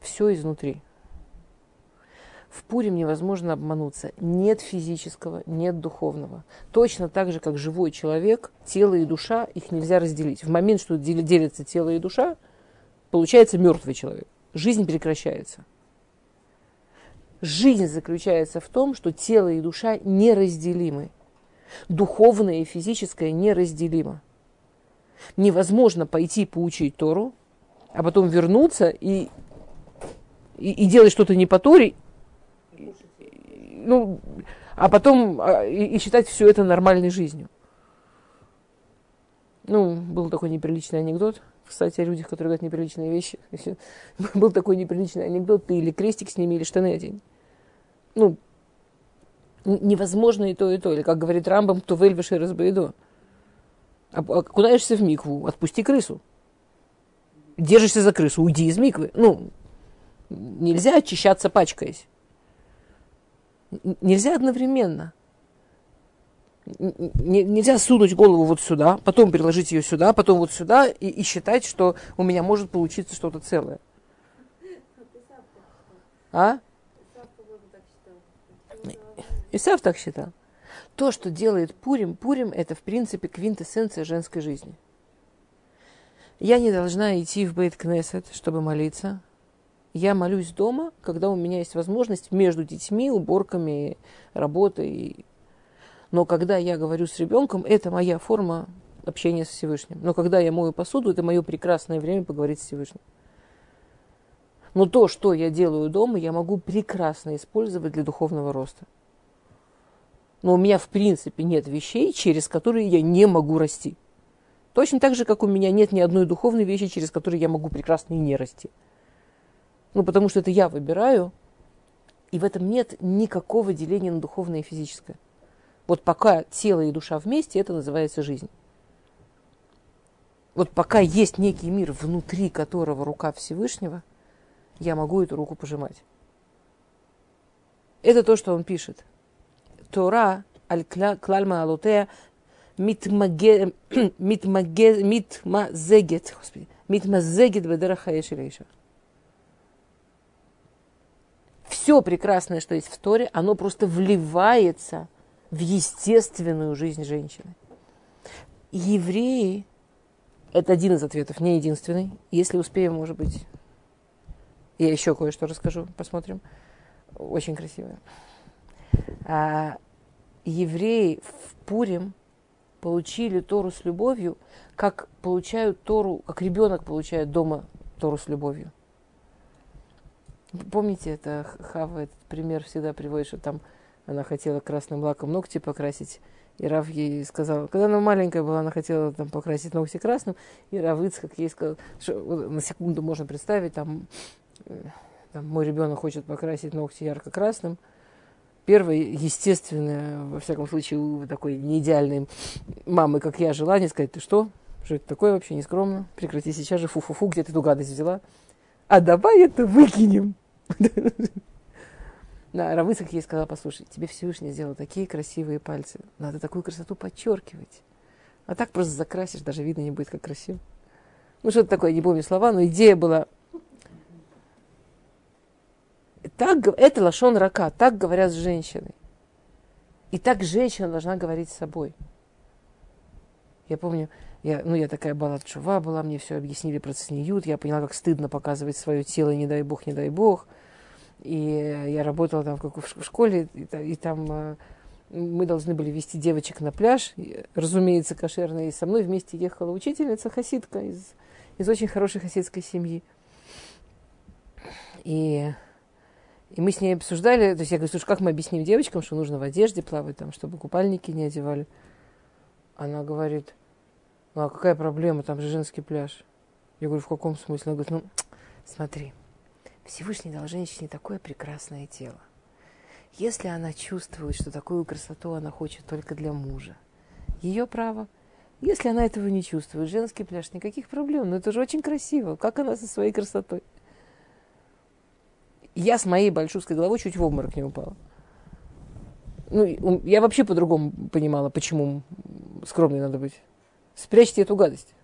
Все изнутри. В Пурим невозможно обмануться. Нет физического, нет духовного. Точно так же, как живой человек, тело и душа, их нельзя разделить. В момент, что дел- делятся тело и душа, получается мертвый человек. Жизнь прекращается. Жизнь заключается в том, что тело и душа неразделимы. Духовное и физическое неразделимо. Невозможно пойти поучить Тору, а потом вернуться и, и, и делать что-то не по Торе, ну, а потом а, и, и считать все это нормальной жизнью. Ну, был такой неприличный анекдот. Кстати, о людях, которые говорят неприличные вещи. Был такой неприличный анекдот, ты или крестик сними, или штаны одень. Ну, невозможно и то, и то. Или, как говорит Рамбам, и разбоедо. А- Окунаешься в микву, отпусти крысу. держишься за крысу, уйди из миквы. Ну, нельзя очищаться пачкаясь. Нельзя одновременно. Нельзя сунуть голову вот сюда, потом переложить ее сюда, потом вот сюда и, и считать, что у меня может получиться что-то целое. А? Исав так считал. То, что делает Пурим, Пурим это в принципе квинтэссенция женской жизни. Я не должна идти в Бейт Кнесет, чтобы молиться. Я молюсь дома, когда у меня есть возможность между детьми, уборками, работой. Но когда я говорю с ребенком, это моя форма общения с Всевышним. Но когда я мою посуду, это мое прекрасное время поговорить с Всевышним. Но то, что я делаю дома, я могу прекрасно использовать для духовного роста. Но у меня в принципе нет вещей, через которые я не могу расти. Точно так же, как у меня нет ни одной духовной вещи, через которые я могу прекрасно и не расти. Ну, потому что это я выбираю, и в этом нет никакого деления на духовное и физическое. Вот пока тело и душа вместе, это называется жизнь. Вот пока есть некий мир, внутри которого рука Всевышнего, я могу эту руку пожимать. Это то, что он пишет. Тора аль клальма алутея מתמזגת, מתמזגת בדרך האש של האישה. Все прекрасное, что есть в Торе, оно просто вливается в естественную жизнь женщины. Евреи, это один из ответов, не единственный. Если успеем, может быть, я еще кое-что расскажу, посмотрим. Очень красивое. А, евреи в Пурим получили Тору с любовью, как получают Тору, как ребенок получает дома Тору с любовью. Помните, это Хава, этот пример всегда приводит, что там она хотела красным лаком ногти покрасить, и Рав ей сказал, когда она маленькая была, она хотела там покрасить ногти красным, и Рав как ей сказал, что на секунду можно представить, там, э, там мой ребенок хочет покрасить ногти ярко-красным, первое, естественное, во всяком случае, у такой неидеальной мамы, как я, желание сказать, ты что? Что это такое вообще нескромно? Прекрати сейчас же, фу-фу-фу, где ты эту гадость взяла? А давай это выкинем. Да, Равыцак ей сказала, послушай, тебе Всевышний сделал такие красивые пальцы. Надо такую красоту подчеркивать. А так просто закрасишь, даже видно не будет, как красиво. Ну, что-то такое, не помню слова, но идея была. Так, это лошон рака, так говорят с женщиной. И так женщина должна говорить с собой. Я помню, я, ну, я такая балат чува была, мне все объяснили про цниют, я поняла, как стыдно показывать свое тело, не дай бог, не дай бог. И я работала там в, в школе, и, и там э, мы должны были вести девочек на пляж, разумеется, кошерно, и со мной вместе ехала учительница хасидка из, из очень хорошей хасидской семьи. И, и мы с ней обсуждали, то есть я говорю, слушай, как мы объясним девочкам, что нужно в одежде плавать, там, чтобы купальники не одевали. Она говорит, ну а какая проблема, там же женский пляж. Я говорю, в каком смысле? Она говорит, ну смотри, Всевышний дал женщине такое прекрасное тело. Если она чувствует, что такую красоту она хочет только для мужа, ее право. Если она этого не чувствует, женский пляж, никаких проблем. Но это же очень красиво. Как она со своей красотой? Я с моей большущей головой чуть в обморок не упала. Ну, я вообще по-другому понимала, почему скромной надо быть. Спрячьте эту гадость.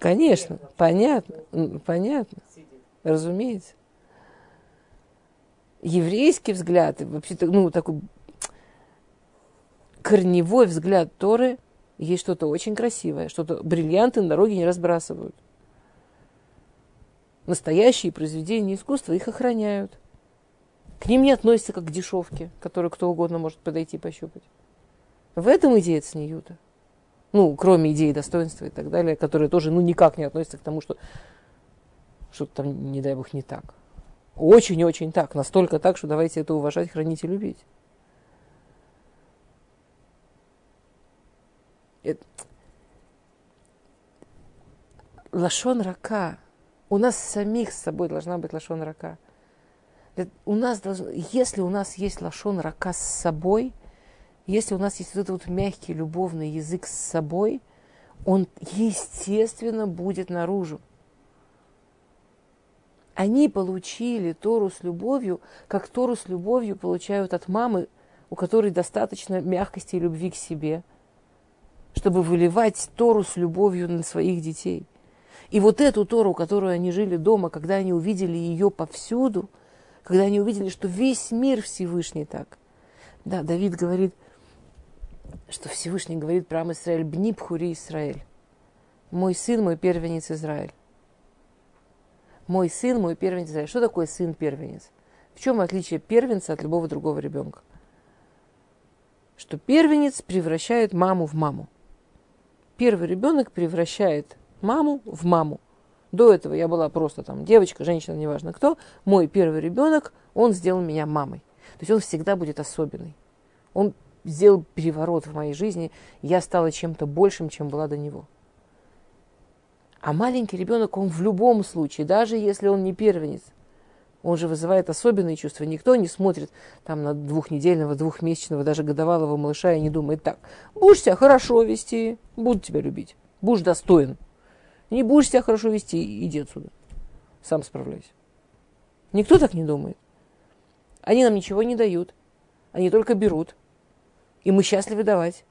Конечно, понятно, понятно, разумеется. Еврейский взгляд, вообще ну, такой корневой взгляд Торы, есть что-то очень красивое, что-то бриллианты на дороге не разбрасывают. Настоящие произведения искусства их охраняют. К ним не относятся как к дешевке, которую кто угодно может подойти и пощупать. В этом идея Цниюта. Ну, кроме идеи достоинства и так далее, которые тоже ну, никак не относятся к тому, что что-то там, не дай бог, не так. Очень-очень так. Настолько так, что давайте это уважать, хранить и любить. Это... Лашон рака. У нас самих с собой должна быть лашон рака. У нас должно, если у нас есть лашон рака с собой, если у нас есть вот этот вот мягкий любовный язык с собой, он, естественно, будет наружу. Они получили Тору с любовью, как Тору с любовью получают от мамы, у которой достаточно мягкости и любви к себе, чтобы выливать Тору с любовью на своих детей. И вот эту Тору, которую они жили дома, когда они увидели ее повсюду, когда они увидели, что весь мир Всевышний так. Да, Давид говорит, что Всевышний говорит про Израиль, бни пхури Израиль. Мой сын, мой первенец Израиль. Мой сын, мой первенец Израиль. Что такое сын первенец? В чем отличие первенца от любого другого ребенка? Что первенец превращает маму в маму. Первый ребенок превращает маму в маму. До этого я была просто там девочка, женщина, неважно кто. Мой первый ребенок, он сделал меня мамой. То есть он всегда будет особенный. Он сделал переворот в моей жизни. Я стала чем-то большим, чем была до него. А маленький ребенок, он в любом случае, даже если он не первенец, он же вызывает особенные чувства. Никто не смотрит там на двухнедельного, двухмесячного, даже годовалого малыша и не думает так. Будешь себя хорошо вести, буду тебя любить. Будешь достоин. Не будешь себя хорошо вести, иди отсюда. Сам справляйся. Никто так не думает. Они нам ничего не дают. Они только берут. И мы счастливы давать.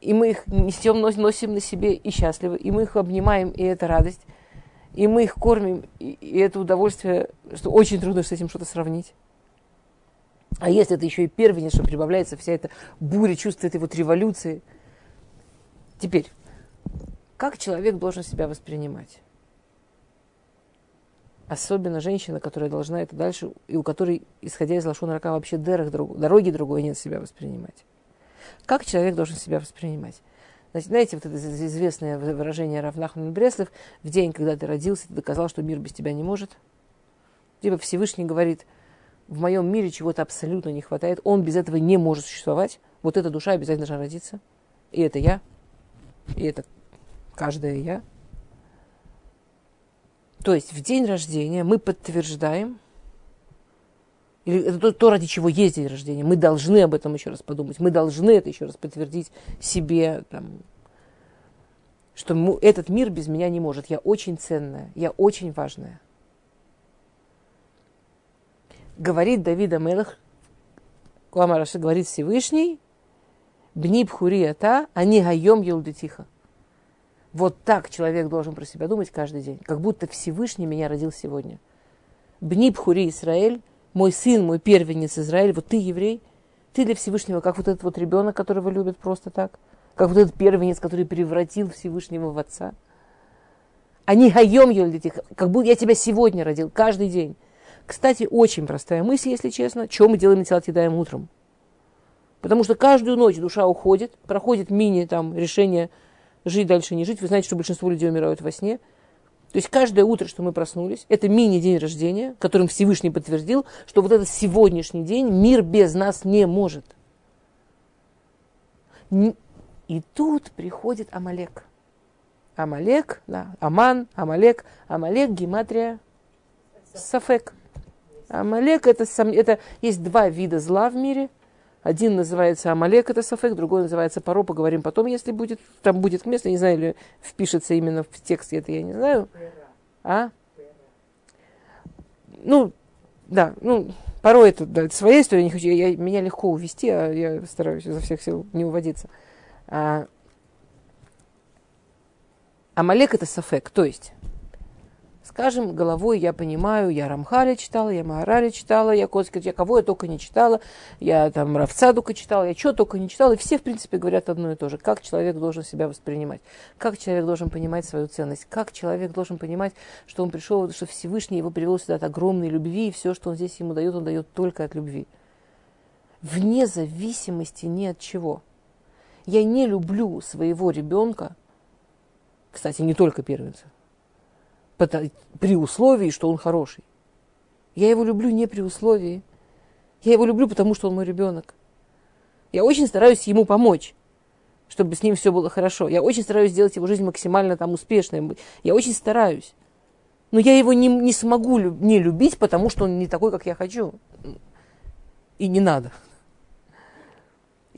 И мы их несем, носим на себе и счастливы. И мы их обнимаем, и это радость. И мы их кормим, и, и это удовольствие, что очень трудно с этим что-то сравнить. А если это еще и первенец, что прибавляется вся эта буря чувства этой вот революции. Теперь, как человек должен себя воспринимать? Особенно женщина, которая должна это дальше, и у которой, исходя из лошона рака, вообще дорог, дороги другой нет себя воспринимать. Как человек должен себя воспринимать? Значит, знаете, вот это известное выражение Равнахман Бреслов, в день, когда ты родился, ты доказал, что мир без тебя не может. Типа Всевышний говорит, в моем мире чего-то абсолютно не хватает, он без этого не может существовать, вот эта душа обязательно должна родиться, и это я, и это каждое я. То есть в день рождения мы подтверждаем, или это то, то, ради чего есть день рождения, мы должны об этом еще раз подумать, мы должны это еще раз подтвердить себе, там, что этот мир без меня не может. Я очень ценная, я очень важная. Говорит Давида Мелах, Куамараша говорит Всевышний, Бни Бхурията, они гаем елдетиха. Вот так человек должен про себя думать каждый день, как будто Всевышний меня родил сегодня. Бни Бхури Израиль, мой сын, мой первенец Израиль, вот ты еврей, ты для Всевышнего, как вот этот вот ребенок, которого любят просто так, как вот этот первенец, который превратил Всевышнего в отца. Они гаем детей, как будто я тебя сегодня родил, каждый день. Кстати, очень простая мысль, если честно, что мы делаем на едаем утром. Потому что каждую ночь душа уходит, проходит мини там решение жить дальше, не жить. Вы знаете, что большинство людей умирают во сне. То есть каждое утро, что мы проснулись, это мини-день рождения, которым Всевышний подтвердил, что вот этот сегодняшний день мир без нас не может. И тут приходит Амалек. Амалек, да, Аман, Амалек, Амалек, гематрия, Сафек. Амалек это, это есть два вида зла в мире – один называется Амалек, это Сафек, другой называется Паро, поговорим потом, если будет, там будет место, не знаю, или впишется именно в тексте, это я не знаю. А? Ну, да, ну, порой это, да, это своя история, не хочу, я, меня легко увести, а я стараюсь изо всех сил не уводиться. А, Амалек это Сафек, то есть Скажем, головой я понимаю, я Рамхаля читала, я Мараля читала, я Коцкин, я кого я только не читала, я там Равцадука читала, я что только не читала, и все, в принципе, говорят одно и то же. Как человек должен себя воспринимать, как человек должен понимать свою ценность, как человек должен понимать, что он пришел, что Всевышний его привел сюда от огромной любви, и все, что он здесь ему дает, он дает только от любви. Вне зависимости ни от чего. Я не люблю своего ребенка, кстати, не только первенца, при условии, что он хороший. Я его люблю не при условии. Я его люблю, потому что он мой ребенок. Я очень стараюсь ему помочь, чтобы с ним все было хорошо. Я очень стараюсь сделать его жизнь максимально там успешной. Я очень стараюсь. Но я его не, не смогу не любить, потому что он не такой, как я хочу. И не надо.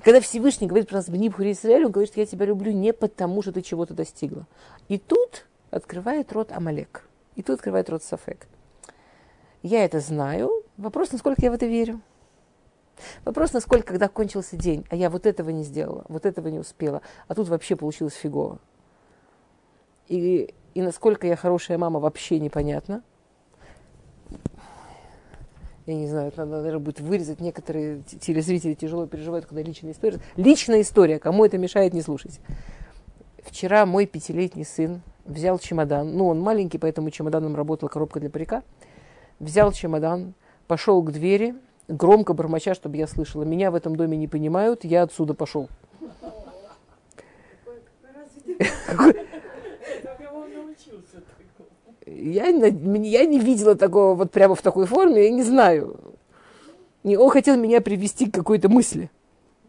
Когда Всевышний говорит про нас Бнибхури Израиль, он говорит, что я тебя люблю не потому, что ты чего-то достигла. И тут открывает рот Амалек. И тут открывает рот Сафек. Я это знаю. Вопрос, насколько я в это верю. Вопрос, насколько, когда кончился день, а я вот этого не сделала, вот этого не успела, а тут вообще получилось фигово. И, и насколько я хорошая мама, вообще непонятно. Я не знаю, надо, наверное, будет вырезать. Некоторые телезрители тяжело переживают, когда личная история. Личная история, кому это мешает, не слушать. Вчера мой пятилетний сын взял чемодан. Ну, он маленький, поэтому чемоданом работала коробка для парика. Взял чемодан, пошел к двери, громко бормоча, чтобы я слышала. Меня в этом доме не понимают, я отсюда пошел. Я, я не видела такого вот прямо в такой форме, я не знаю. И он хотел меня привести к какой-то мысли.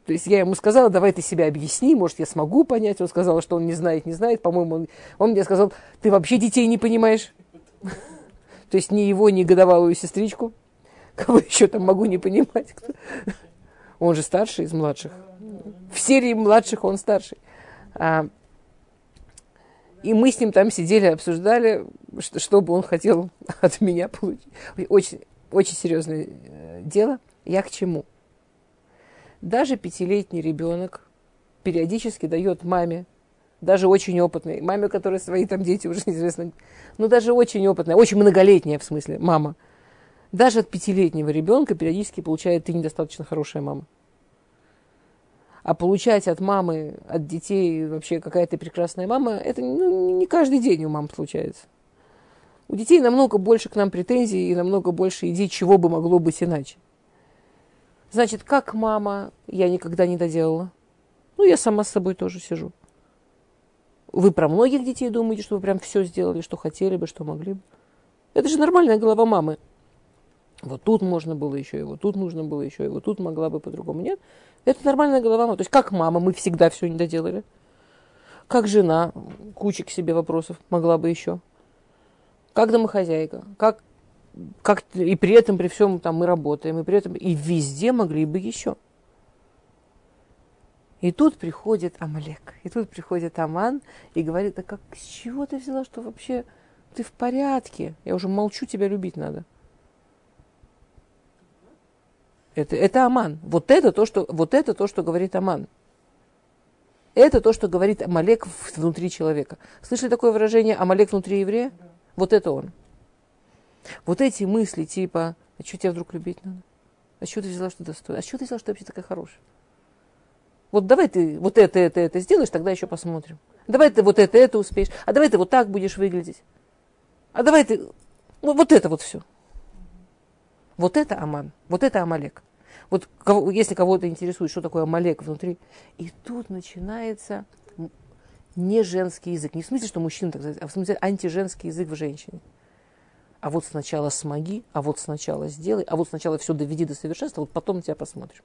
То есть я ему сказала, давай ты себя объясни, может, я смогу понять. Он сказал, что он не знает, не знает. По-моему, он, он мне сказал, ты вообще детей не понимаешь. То есть ни его, ни годовалую сестричку. Кого еще там могу не понимать? Он же старший из младших. В серии младших он старший. А, и мы с ним там сидели, обсуждали, что, что бы он хотел от меня получить. Очень, очень серьезное э, дело. Я к чему? Даже пятилетний ребенок периодически дает маме, даже очень опытной, маме, которой свои там дети уже неизвестно, ну даже очень опытная, очень многолетняя в смысле мама – даже от пятилетнего ребенка периодически получает «ты недостаточно хорошая мама». А получать от мамы, от детей вообще какая-то прекрасная мама, это ну, не каждый день у мам случается. У детей намного больше к нам претензий и намного больше идей, чего бы могло быть иначе. Значит, как мама я никогда не доделала. Ну, я сама с собой тоже сижу. Вы про многих детей думаете, что вы прям все сделали, что хотели бы, что могли бы. Это же нормальная голова мамы. Вот тут можно было еще, и вот тут нужно было еще, и вот тут могла бы по-другому. Нет, это нормальная голова. То есть как мама, мы всегда все не доделали. Как жена, куча к себе вопросов могла бы еще. Как домохозяйка, как, как и при этом, при всем там мы работаем, и при этом, и везде могли бы еще. И тут приходит Амалек, и тут приходит Аман и говорит, а как, с чего ты взяла, что вообще ты в порядке? Я уже молчу, тебя любить надо. Это, это Аман. Вот это, то, что, вот это то, что говорит Аман. Это то, что говорит Амалек внутри человека. Слышали такое выражение Амалек внутри еврея? Да. Вот это он. Вот эти мысли типа, а что тебя вдруг любить надо? А что ты взяла, что достойна? А что ты взяла, что ты вообще такая хорошая? Вот давай ты вот это, это, это сделаешь, тогда еще посмотрим. Давай ты вот это, это успеешь. А давай ты вот так будешь выглядеть. А давай ты... Вот, вот это вот все. Вот это Аман, вот это Амалек. Вот кого, если кого-то интересует, что такое Амалек внутри, и тут начинается не женский язык. Не в смысле, что мужчина, так сказать, а в смысле антиженский язык в женщине. А вот сначала смоги, а вот сначала сделай, а вот сначала все доведи до совершенства, вот потом тебя посмотрим.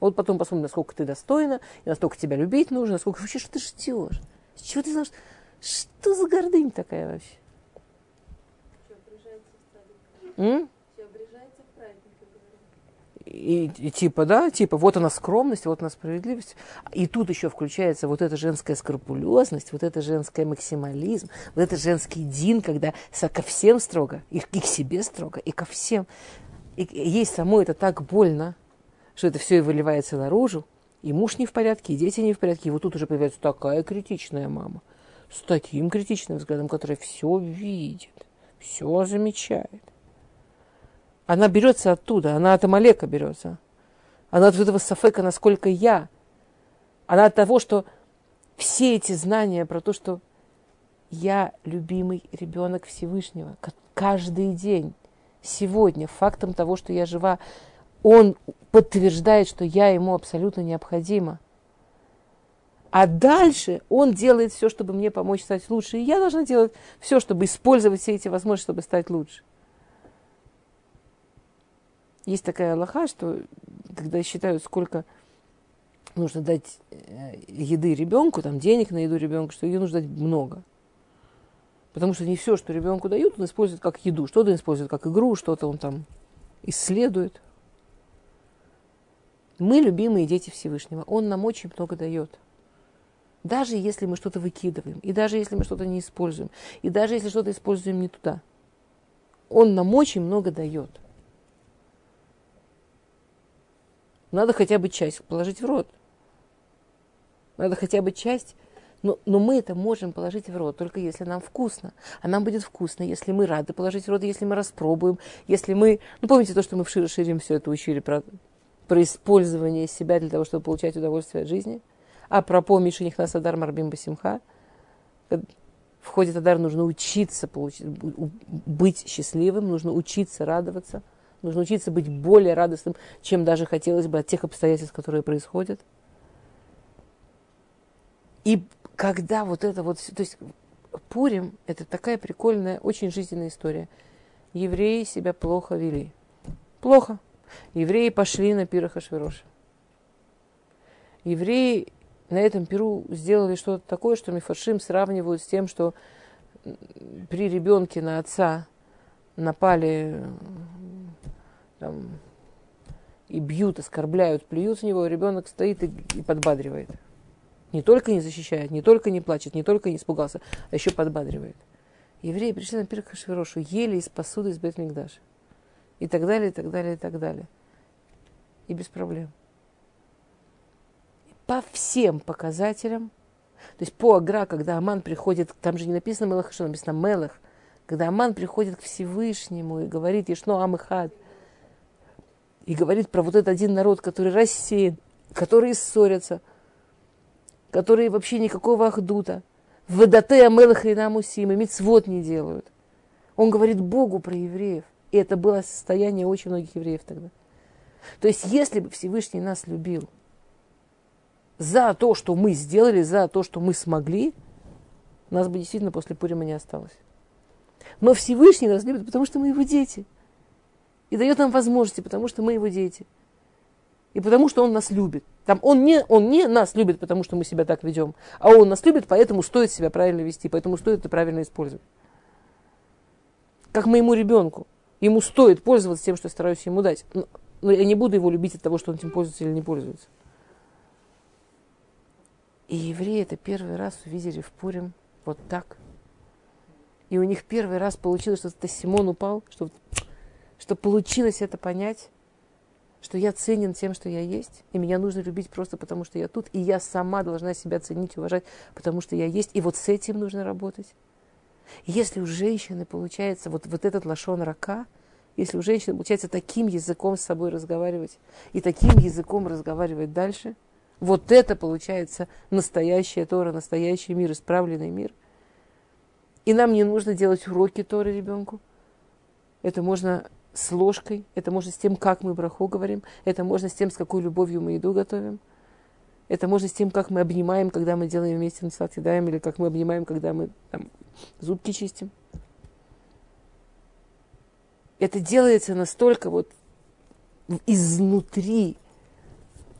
Вот потом посмотрим, насколько ты достойна, и насколько тебя любить нужно, насколько вообще, что ты ждешь. Чего ты знаешь? Что за гордынь такая вообще? М? И, и типа, да, типа, вот она скромность, вот она справедливость. И тут еще включается вот эта женская скрупулезность, вот это женская максимализм, вот это женский дин, когда ко всем строго, и, и к себе строго, и ко всем. И ей самой это так больно, что это все и выливается наружу. И муж не в порядке, и дети не в порядке. И вот тут уже появляется такая критичная мама, с таким критичным взглядом, которая все видит, все замечает. Она берется оттуда, она от Амалека берется. Она от этого сафека, насколько я. Она от того, что все эти знания про то, что я любимый ребенок Всевышнего, каждый день, сегодня, фактом того, что я жива, он подтверждает, что я ему абсолютно необходима. А дальше он делает все, чтобы мне помочь стать лучше. И я должна делать все, чтобы использовать все эти возможности, чтобы стать лучше. Есть такая Аллаха, что когда считают, сколько нужно дать э, еды ребенку, там денег на еду ребенку, что ее нужно дать много. Потому что не все, что ребенку дают, он использует как еду. Что-то использует как игру, что-то он там исследует. Мы любимые дети Всевышнего. Он нам очень много дает. Даже если мы что-то выкидываем, и даже если мы что-то не используем, и даже если что-то используем не туда. Он нам очень много дает. Надо хотя бы часть положить в рот. Надо хотя бы часть но, но мы это можем положить в рот, только если нам вкусно. А нам будет вкусно, если мы рады положить в рот, если мы распробуем, если мы... Ну, помните то, что мы в Шире Ширим все это учили про, про использование себя для того, чтобы получать удовольствие от жизни? А про помощь нас Адар Марбим Басимха. В ходе Тадар нужно учиться получить, быть счастливым, нужно учиться радоваться, нужно учиться быть более радостным, чем даже хотелось бы от тех обстоятельств, которые происходят. И когда вот это вот, то есть Пурим – это такая прикольная, очень жизненная история. Евреи себя плохо вели. Плохо. Евреи пошли на пира Хашвироша. Евреи на этом пиру сделали что-то такое, что Мифаршим сравнивают с тем, что при ребенке на отца напали там, и бьют, оскорбляют, плюют в него, ребенок стоит и, и подбадривает. Не только не защищает, не только не плачет, не только не испугался, а еще подбадривает. Евреи пришли на пир Хашвирошу, ели из посуды из Бетмигдаша. И так далее, и так далее, и так далее. И без проблем. По всем показателям, то есть по Агра, когда Аман приходит, там же не написано Мелах, что написано Мелах, когда Аман приходит к Всевышнему и говорит Ешно Амыхад, и говорит про вот этот один народ, который рассеян, которые ссорятся – которые вообще никакого ахдута. Вадате амелаха и намусима, мицвод не делают. Он говорит Богу про евреев. И это было состояние очень многих евреев тогда. То есть, если бы Всевышний нас любил за то, что мы сделали, за то, что мы смогли, нас бы действительно после Пурима не осталось. Но Всевышний нас любит, потому что мы его дети. И дает нам возможности, потому что мы его дети. И потому что он нас любит. Там он не, он не нас любит, потому что мы себя так ведем, а он нас любит, поэтому стоит себя правильно вести, поэтому стоит это правильно использовать. Как моему ребенку. Ему стоит пользоваться тем, что я стараюсь ему дать. Но, но я не буду его любить от того, что он этим пользуется или не пользуется. И евреи это первый раз увидели в Пурим вот так. И у них первый раз получилось, что Симон упал, что, что получилось это понять что я ценен тем, что я есть, и меня нужно любить просто потому, что я тут, и я сама должна себя ценить, уважать, потому что я есть, и вот с этим нужно работать. Если у женщины получается вот, вот этот лошон рака, если у женщины получается таким языком с собой разговаривать и таким языком разговаривать дальше, вот это получается настоящая Тора, настоящий мир, исправленный мир. И нам не нужно делать уроки Торы ребенку. Это можно с ложкой, это можно с тем, как мы браху говорим, это можно с тем, с какой любовью мы еду готовим, это можно с тем, как мы обнимаем, когда мы делаем вместе насад едаем, или как мы обнимаем, когда мы там, зубки чистим. Это делается настолько вот изнутри,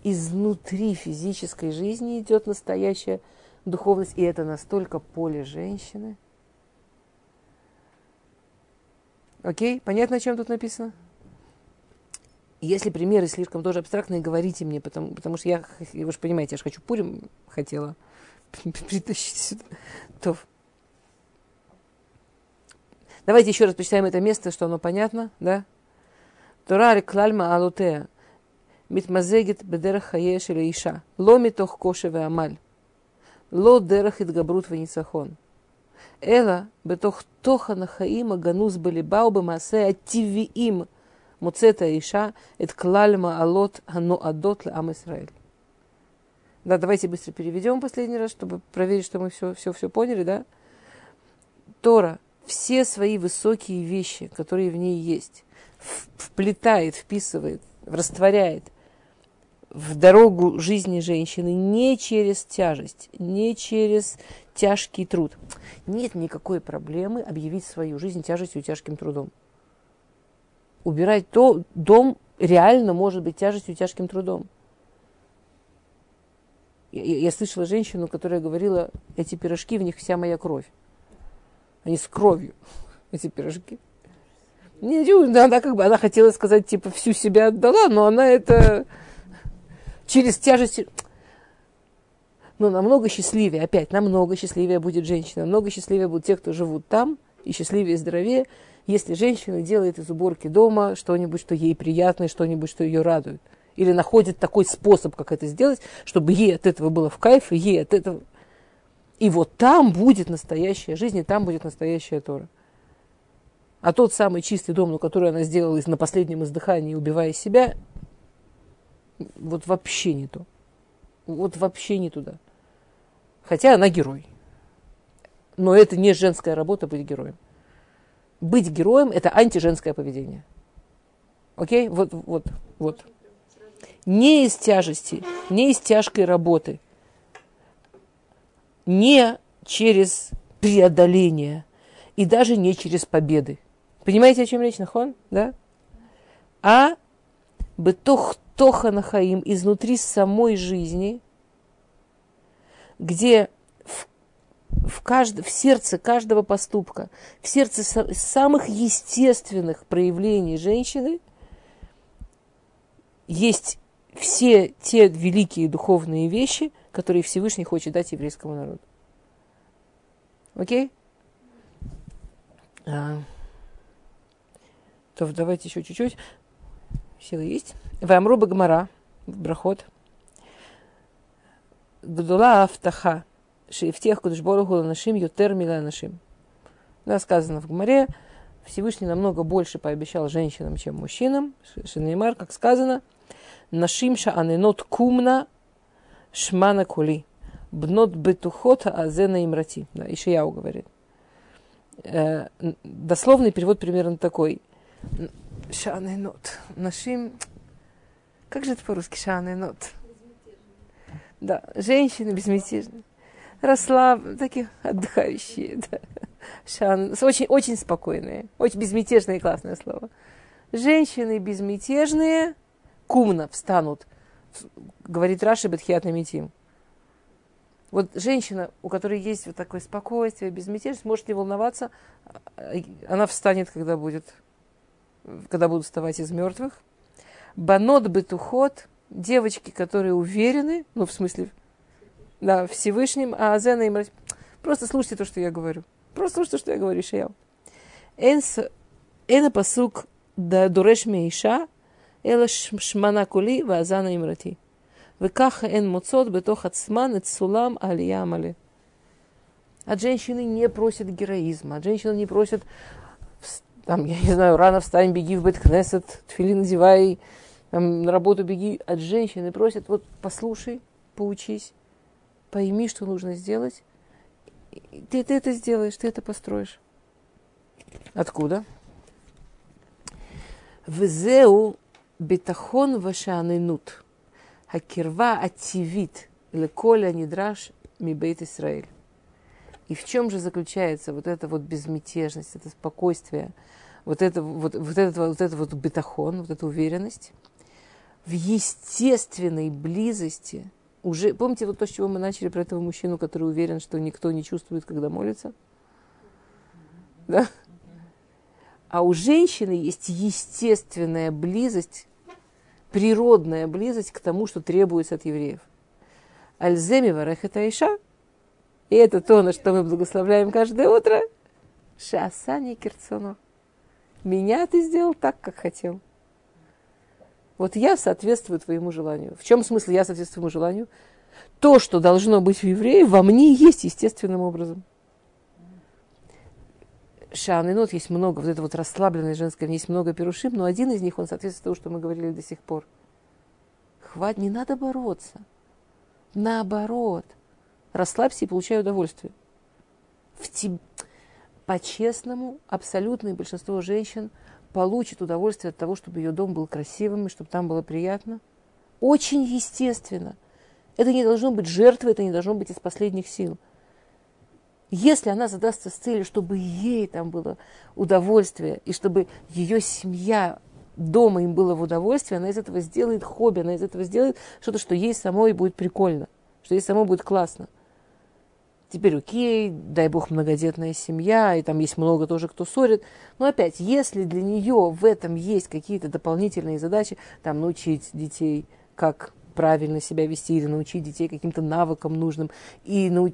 изнутри физической жизни идет настоящая духовность, и это настолько поле женщины – Окей, понятно, о чем тут написано? Если примеры слишком тоже абстрактные, говорите мне, потому, потому что я, вы же понимаете, я же хочу Пурим хотела притащить сюда. То. Давайте еще раз почитаем это место, что оно понятно, да? Тора клальма алутея. Митмазегит бедерах хаеш или иша. Ломи кошеве амаль. Ло дерах идгабрут венисахон. Эла, бетох тоха нахаима ганус балибау бамасе ативиим муцета иша эт клальма алот хано адот ам Исраэль. Да, давайте быстро переведем последний раз, чтобы проверить, что мы все, все, все поняли, да? Тора все свои высокие вещи, которые в ней есть, вплетает, вписывает, растворяет в дорогу жизни женщины не через тяжесть, не через тяжкий труд. Нет никакой проблемы объявить свою жизнь тяжестью и тяжким трудом. Убирать то, дом реально может быть тяжестью и тяжким трудом. Я, я слышала женщину, которая говорила, эти пирожки, в них вся моя кровь. Они с кровью, эти пирожки. Не, она как бы, она хотела сказать, типа, всю себя отдала, но она это через тяжесть... Но намного счастливее, опять, намного счастливее будет женщина, намного счастливее будут те, кто живут там, и счастливее и здоровее, если женщина делает из уборки дома что-нибудь, что ей приятно, что-нибудь, что ее радует. Или находит такой способ, как это сделать, чтобы ей от этого было в кайф, и ей от этого... И вот там будет настоящая жизнь, и там будет настоящая Тора. А тот самый чистый дом, ну, который она сделала на последнем издыхании, убивая себя, вот вообще не то. Вот вообще не туда. Хотя она герой. Но это не женская работа быть героем. Быть героем – это антиженское поведение. Окей? Вот, вот, вот. Не из тяжести, не из тяжкой работы, не через преодоление и даже не через победы. Понимаете, о чем речь, Нахон? Да? А бытох тоха нахаим изнутри самой жизни, где в, в, кажд, в сердце каждого поступка, в сердце самых естественных проявлений женщины есть все те великие духовные вещи, которые Всевышний хочет дать еврейскому народу. Окей? А. То давайте еще чуть-чуть. Силы есть. Вамруба Гмара, брахот. Гдула Автаха, Шиевтех Кудышборуху Нашим Ютер Мила Нашим. Да, сказано в Гмаре, Всевышний намного больше пообещал женщинам, чем мужчинам. Шинеймар, как сказано, Нашим аненот кумна шмана кули. Бнот бетухот азена имрати. Да, Ишияу говорит. Э, дословный перевод примерно такой. Шаненот. Нашим... Как же это по-русски? Шаненот. Да, женщины безмятежные. Расслаб, такие отдыхающие. Да. Шан, очень, очень спокойные. Очень безмятежное и классное слово. Женщины безмятежные кумно встанут, говорит Раши Бетхиат Намитим. Вот женщина, у которой есть вот такое спокойствие, безмятежность, может не волноваться, а, она встанет, когда будет, когда будут вставать из мертвых. Банот бетухот, девочки, которые уверены, ну, в смысле, да, Всевышним, а Азена им... Просто слушайте то, что я говорю. Просто слушайте то, что я говорю, Шиял. Эна посук да дуреш мейша, эла шмана кули, вазана имрати. Векаха эн муцот бетох ацман сулам алия амале. От женщины не просят героизма, от женщины не просят, там, я не знаю, рано встань, беги в Беткнесет, тфилин надевай, там, на работу беги. От женщины просят, вот послушай, поучись, пойми, что нужно сделать. Ты, ты это сделаешь, ты это построишь. Откуда? Везеу бетахон вашанынут. Хакирва ативит леколя нидраш мибейт Исраэль. И в чем же заключается вот эта вот безмятежность, это спокойствие, вот это вот, вот, этот, вот этот вот бетахон, вот эта уверенность в естественной близости уже, помните вот то, с чего мы начали про этого мужчину, который уверен, что никто не чувствует, когда молится? Да? А у женщины есть естественная близость природная близость к тому, что требуется от евреев. Альземи варехета иша. И это то, на что мы благословляем каждое утро. Шасани кирцоно. Меня ты сделал так, как хотел. Вот я соответствую твоему желанию. В чем смысл я соответствую твоему желанию? То, что должно быть у еврея, во мне есть естественным образом. Шан и нот есть много, вот это вот расслабленное женское, есть много перушим, но один из них, он соответствует тому, что мы говорили до сих пор. Хватит, не надо бороться. Наоборот. Расслабься и получай удовольствие. В тебе... По-честному, абсолютное большинство женщин получит удовольствие от того, чтобы ее дом был красивым и чтобы там было приятно. Очень естественно. Это не должно быть жертвой, это не должно быть из последних сил. Если она задастся с целью, чтобы ей там было удовольствие, и чтобы ее семья дома им было в удовольствие, она из этого сделает хобби, она из этого сделает что-то, что ей самой будет прикольно, что ей самой будет классно. Теперь окей, дай бог многодетная семья, и там есть много тоже, кто ссорит. Но опять, если для нее в этом есть какие-то дополнительные задачи, там научить детей, как правильно себя вести, или научить детей каким-то навыкам нужным, и, нау...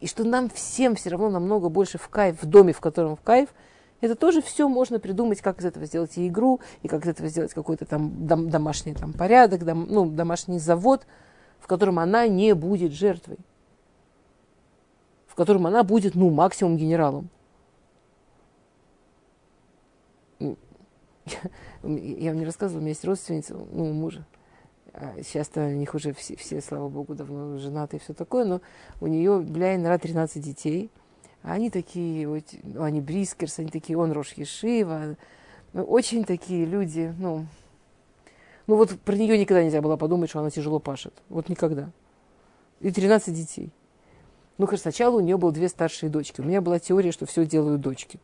и что нам всем все равно намного больше в кайф, в доме, в котором в кайф, это тоже все можно придумать, как из этого сделать и игру, и как из этого сделать какой-то там дом, домашний там, порядок, дом, ну, домашний завод, в котором она не будет жертвой, в котором она будет, ну, максимум генералом. Я вам не рассказывала, у меня есть родственница, ну, мужа. Сейчас-то у них уже все, все, слава богу, давно женаты и все такое, но у нее, бля, наверное, 13 детей. А они такие, ну, они брискерс, они такие, он Рош Ешива. Ну, очень такие люди, ну, ну вот про нее никогда нельзя было подумать, что она тяжело пашет. Вот никогда. И 13 детей. Ну, конечно, сначала у нее было две старшие дочки. У меня была теория, что все делают дочки.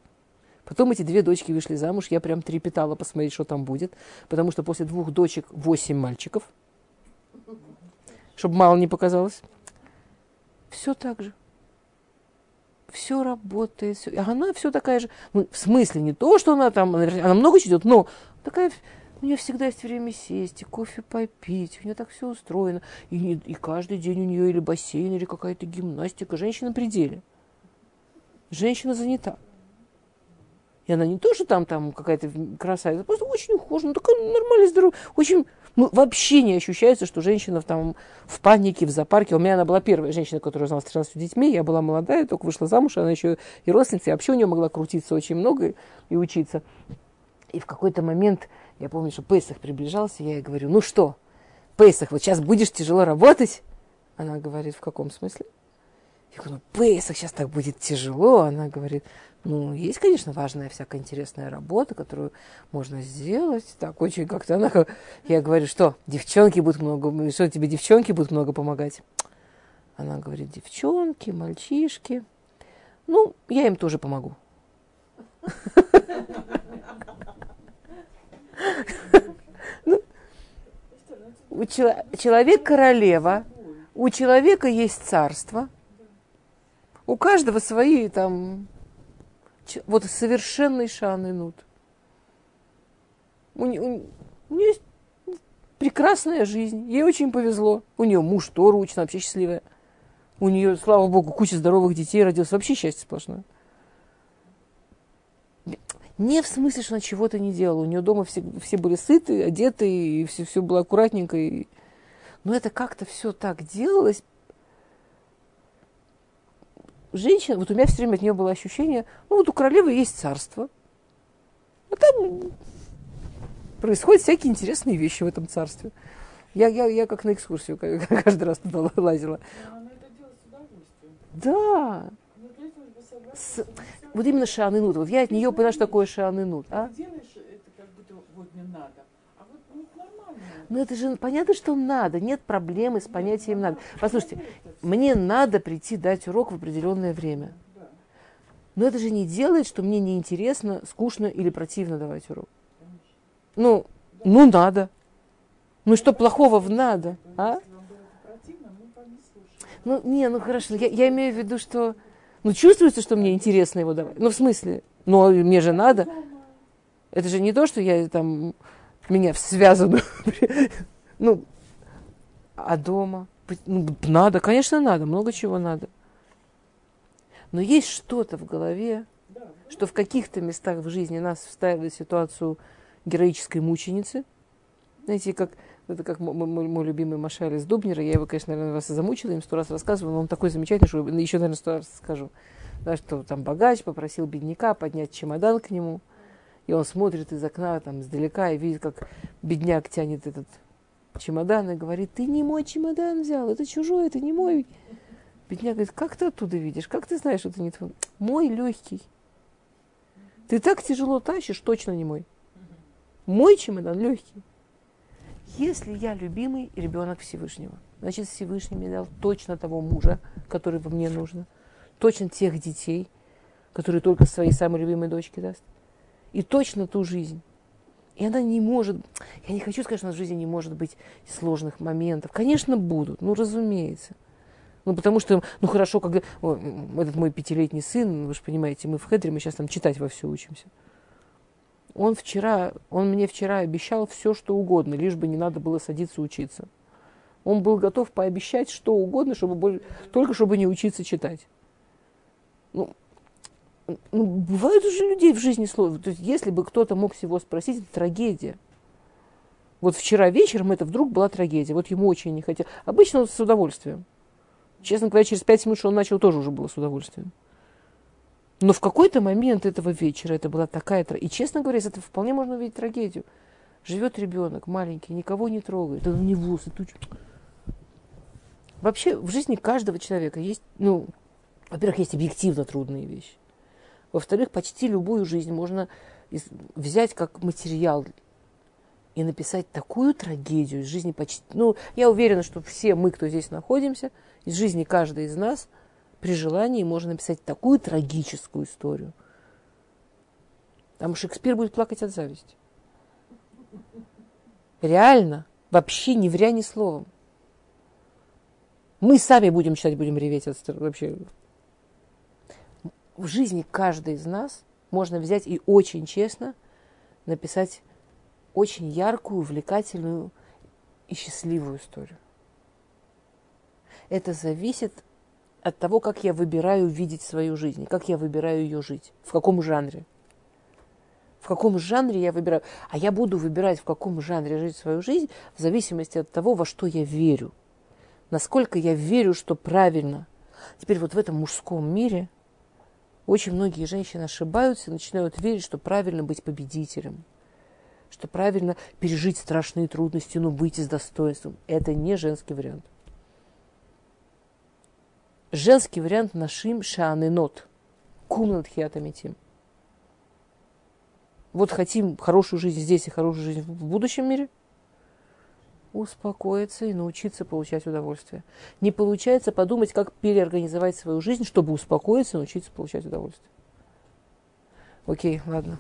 Потом эти две дочки вышли замуж, я прям трепетала посмотреть, что там будет, потому что после двух дочек восемь мальчиков, чтобы мало не показалось. Все так же. Все работает. Все. А она все такая же. Ну, в смысле, не то, что она там, она много чего но такая у нее всегда есть время сесть и кофе попить. У нее так все устроено. И, и каждый день у нее или бассейн, или какая-то гимнастика. Женщина на пределе. Женщина занята. И она не то, что там, там какая-то красавица, просто очень ухоженная, такая нормальная, здоровая, очень, ну, вообще не ощущается, что женщина там в панике, в зоопарке. У меня она была первая женщина, которая знала с 13 детьми, я была молодая, только вышла замуж, она еще и родственница, и вообще у нее могла крутиться очень много и учиться. И в какой-то момент, я помню, что Песах приближался, я ей говорю, ну что, Песах, вот сейчас будешь тяжело работать? Она говорит, в каком смысле? Я говорю, ну, Песах сейчас так будет тяжело. Она говорит, ну, есть, конечно, важная всякая интересная работа, которую можно сделать. Так, очень как-то она... Я говорю, что, девчонки будут много... Что, тебе девчонки будут много помогать? Она говорит, девчонки, мальчишки. Ну, я им тоже помогу. Ну, у человек королева, у человека есть царство, у каждого свои там вот совершенный шанынут. У, у, у нее есть прекрасная жизнь, ей очень повезло. У нее муж Тору учится, вообще счастливая. У нее, слава богу, куча здоровых детей родилась, вообще счастье сплошное. Не в смысле, что она чего-то не делала. У нее дома все, все были сыты, одеты, и все, все было аккуратненько. И... Но это как-то все так делалось женщина, вот у меня все время от нее было ощущение, ну вот у королевы есть царство, а там происходят всякие интересные вещи в этом царстве. Я, я, я как на экскурсию каждый раз туда лазила. Да. Ну, С, вот именно шанынут. Вот я от нее поняла, что такое шанынут. А? Вот не надо. Ну это же понятно, что надо. Нет проблемы с понятием надо. Послушайте, мне надо прийти дать урок в определенное время. Но это же не делает, что мне неинтересно, скучно или противно давать урок. Ну, ну надо. Ну что плохого в надо, а? Ну, не, ну хорошо, я, я имею в виду, что, ну чувствуется, что мне интересно его давать. Ну в смысле, ну мне же надо. Это же не то, что я там меня связанную. ну, а дома? Ну, надо, конечно, надо, много чего надо. Но есть что-то в голове, что в каких-то местах в жизни нас вставили в ситуацию героической мученицы. Знаете, как это как мой, мой, любимый Машаль из Дубнера. Я его, конечно, наверное, раз замучила, им сто раз рассказывала, но он такой замечательный, что еще, наверное, сто раз скажу. Да, что там богач попросил бедняка поднять чемодан к нему – и он смотрит из окна там издалека и видит, как бедняк тянет этот чемодан и говорит, ты не мой чемодан взял, это чужой, это не мой. Бедняк говорит, как ты оттуда видишь, как ты знаешь, что это не твой? Мой легкий. Ты так тяжело тащишь, точно не мой. Мой чемодан легкий. Если я любимый ребенок Всевышнего, значит Всевышний мне дал точно того мужа, который мне нужно, точно тех детей, которые только своей самой любимой дочке даст и точно ту жизнь. И она не может, я не хочу сказать, что у нас в жизни не может быть сложных моментов. Конечно, будут, ну, разумеется. Ну, потому что, ну, хорошо, когда о, этот мой пятилетний сын, вы же понимаете, мы в Хедре, мы сейчас там читать во все учимся. Он вчера, он мне вчера обещал все, что угодно, лишь бы не надо было садиться учиться. Он был готов пообещать что угодно, чтобы больше, только чтобы не учиться читать. Ну, ну, бывают уже людей в жизни сложно. То есть, если бы кто-то мог всего спросить, это трагедия. Вот вчера вечером это вдруг была трагедия. Вот ему очень не хотелось. Обычно он с удовольствием. Честно говоря, через пять минут, что он начал, тоже уже было с удовольствием. Но в какой-то момент этого вечера это была такая... И, честно говоря, из этого вполне можно увидеть трагедию. Живет ребенок маленький, никого не трогает. Да у него туч... Вообще в жизни каждого человека есть, ну, во-первых, есть объективно трудные вещи. Во-вторых, почти любую жизнь можно взять как материал и написать такую трагедию из жизни почти... Ну, я уверена, что все мы, кто здесь находимся, из жизни каждой из нас, при желании можно написать такую трагическую историю. Там Шекспир будет плакать от зависти. Реально, вообще не вря ни словом. Мы сами будем читать, будем реветь от вообще. В жизни каждой из нас можно взять и очень честно написать очень яркую, увлекательную и счастливую историю. Это зависит от того, как я выбираю видеть свою жизнь, как я выбираю ее жить, в каком жанре. В каком жанре я выбираю. А я буду выбирать, в каком жанре жить свою жизнь, в зависимости от того, во что я верю. Насколько я верю, что правильно. Теперь вот в этом мужском мире очень многие женщины ошибаются и начинают верить, что правильно быть победителем – что правильно пережить страшные трудности, но выйти с достоинством. Это не женский вариант. Женский вариант нашим шаны нот. Кумнат хиатамитим. Вот хотим хорошую жизнь здесь и хорошую жизнь в будущем мире. Успокоиться и научиться получать удовольствие. Не получается подумать, как переорганизовать свою жизнь, чтобы успокоиться и научиться получать удовольствие. Окей, ладно.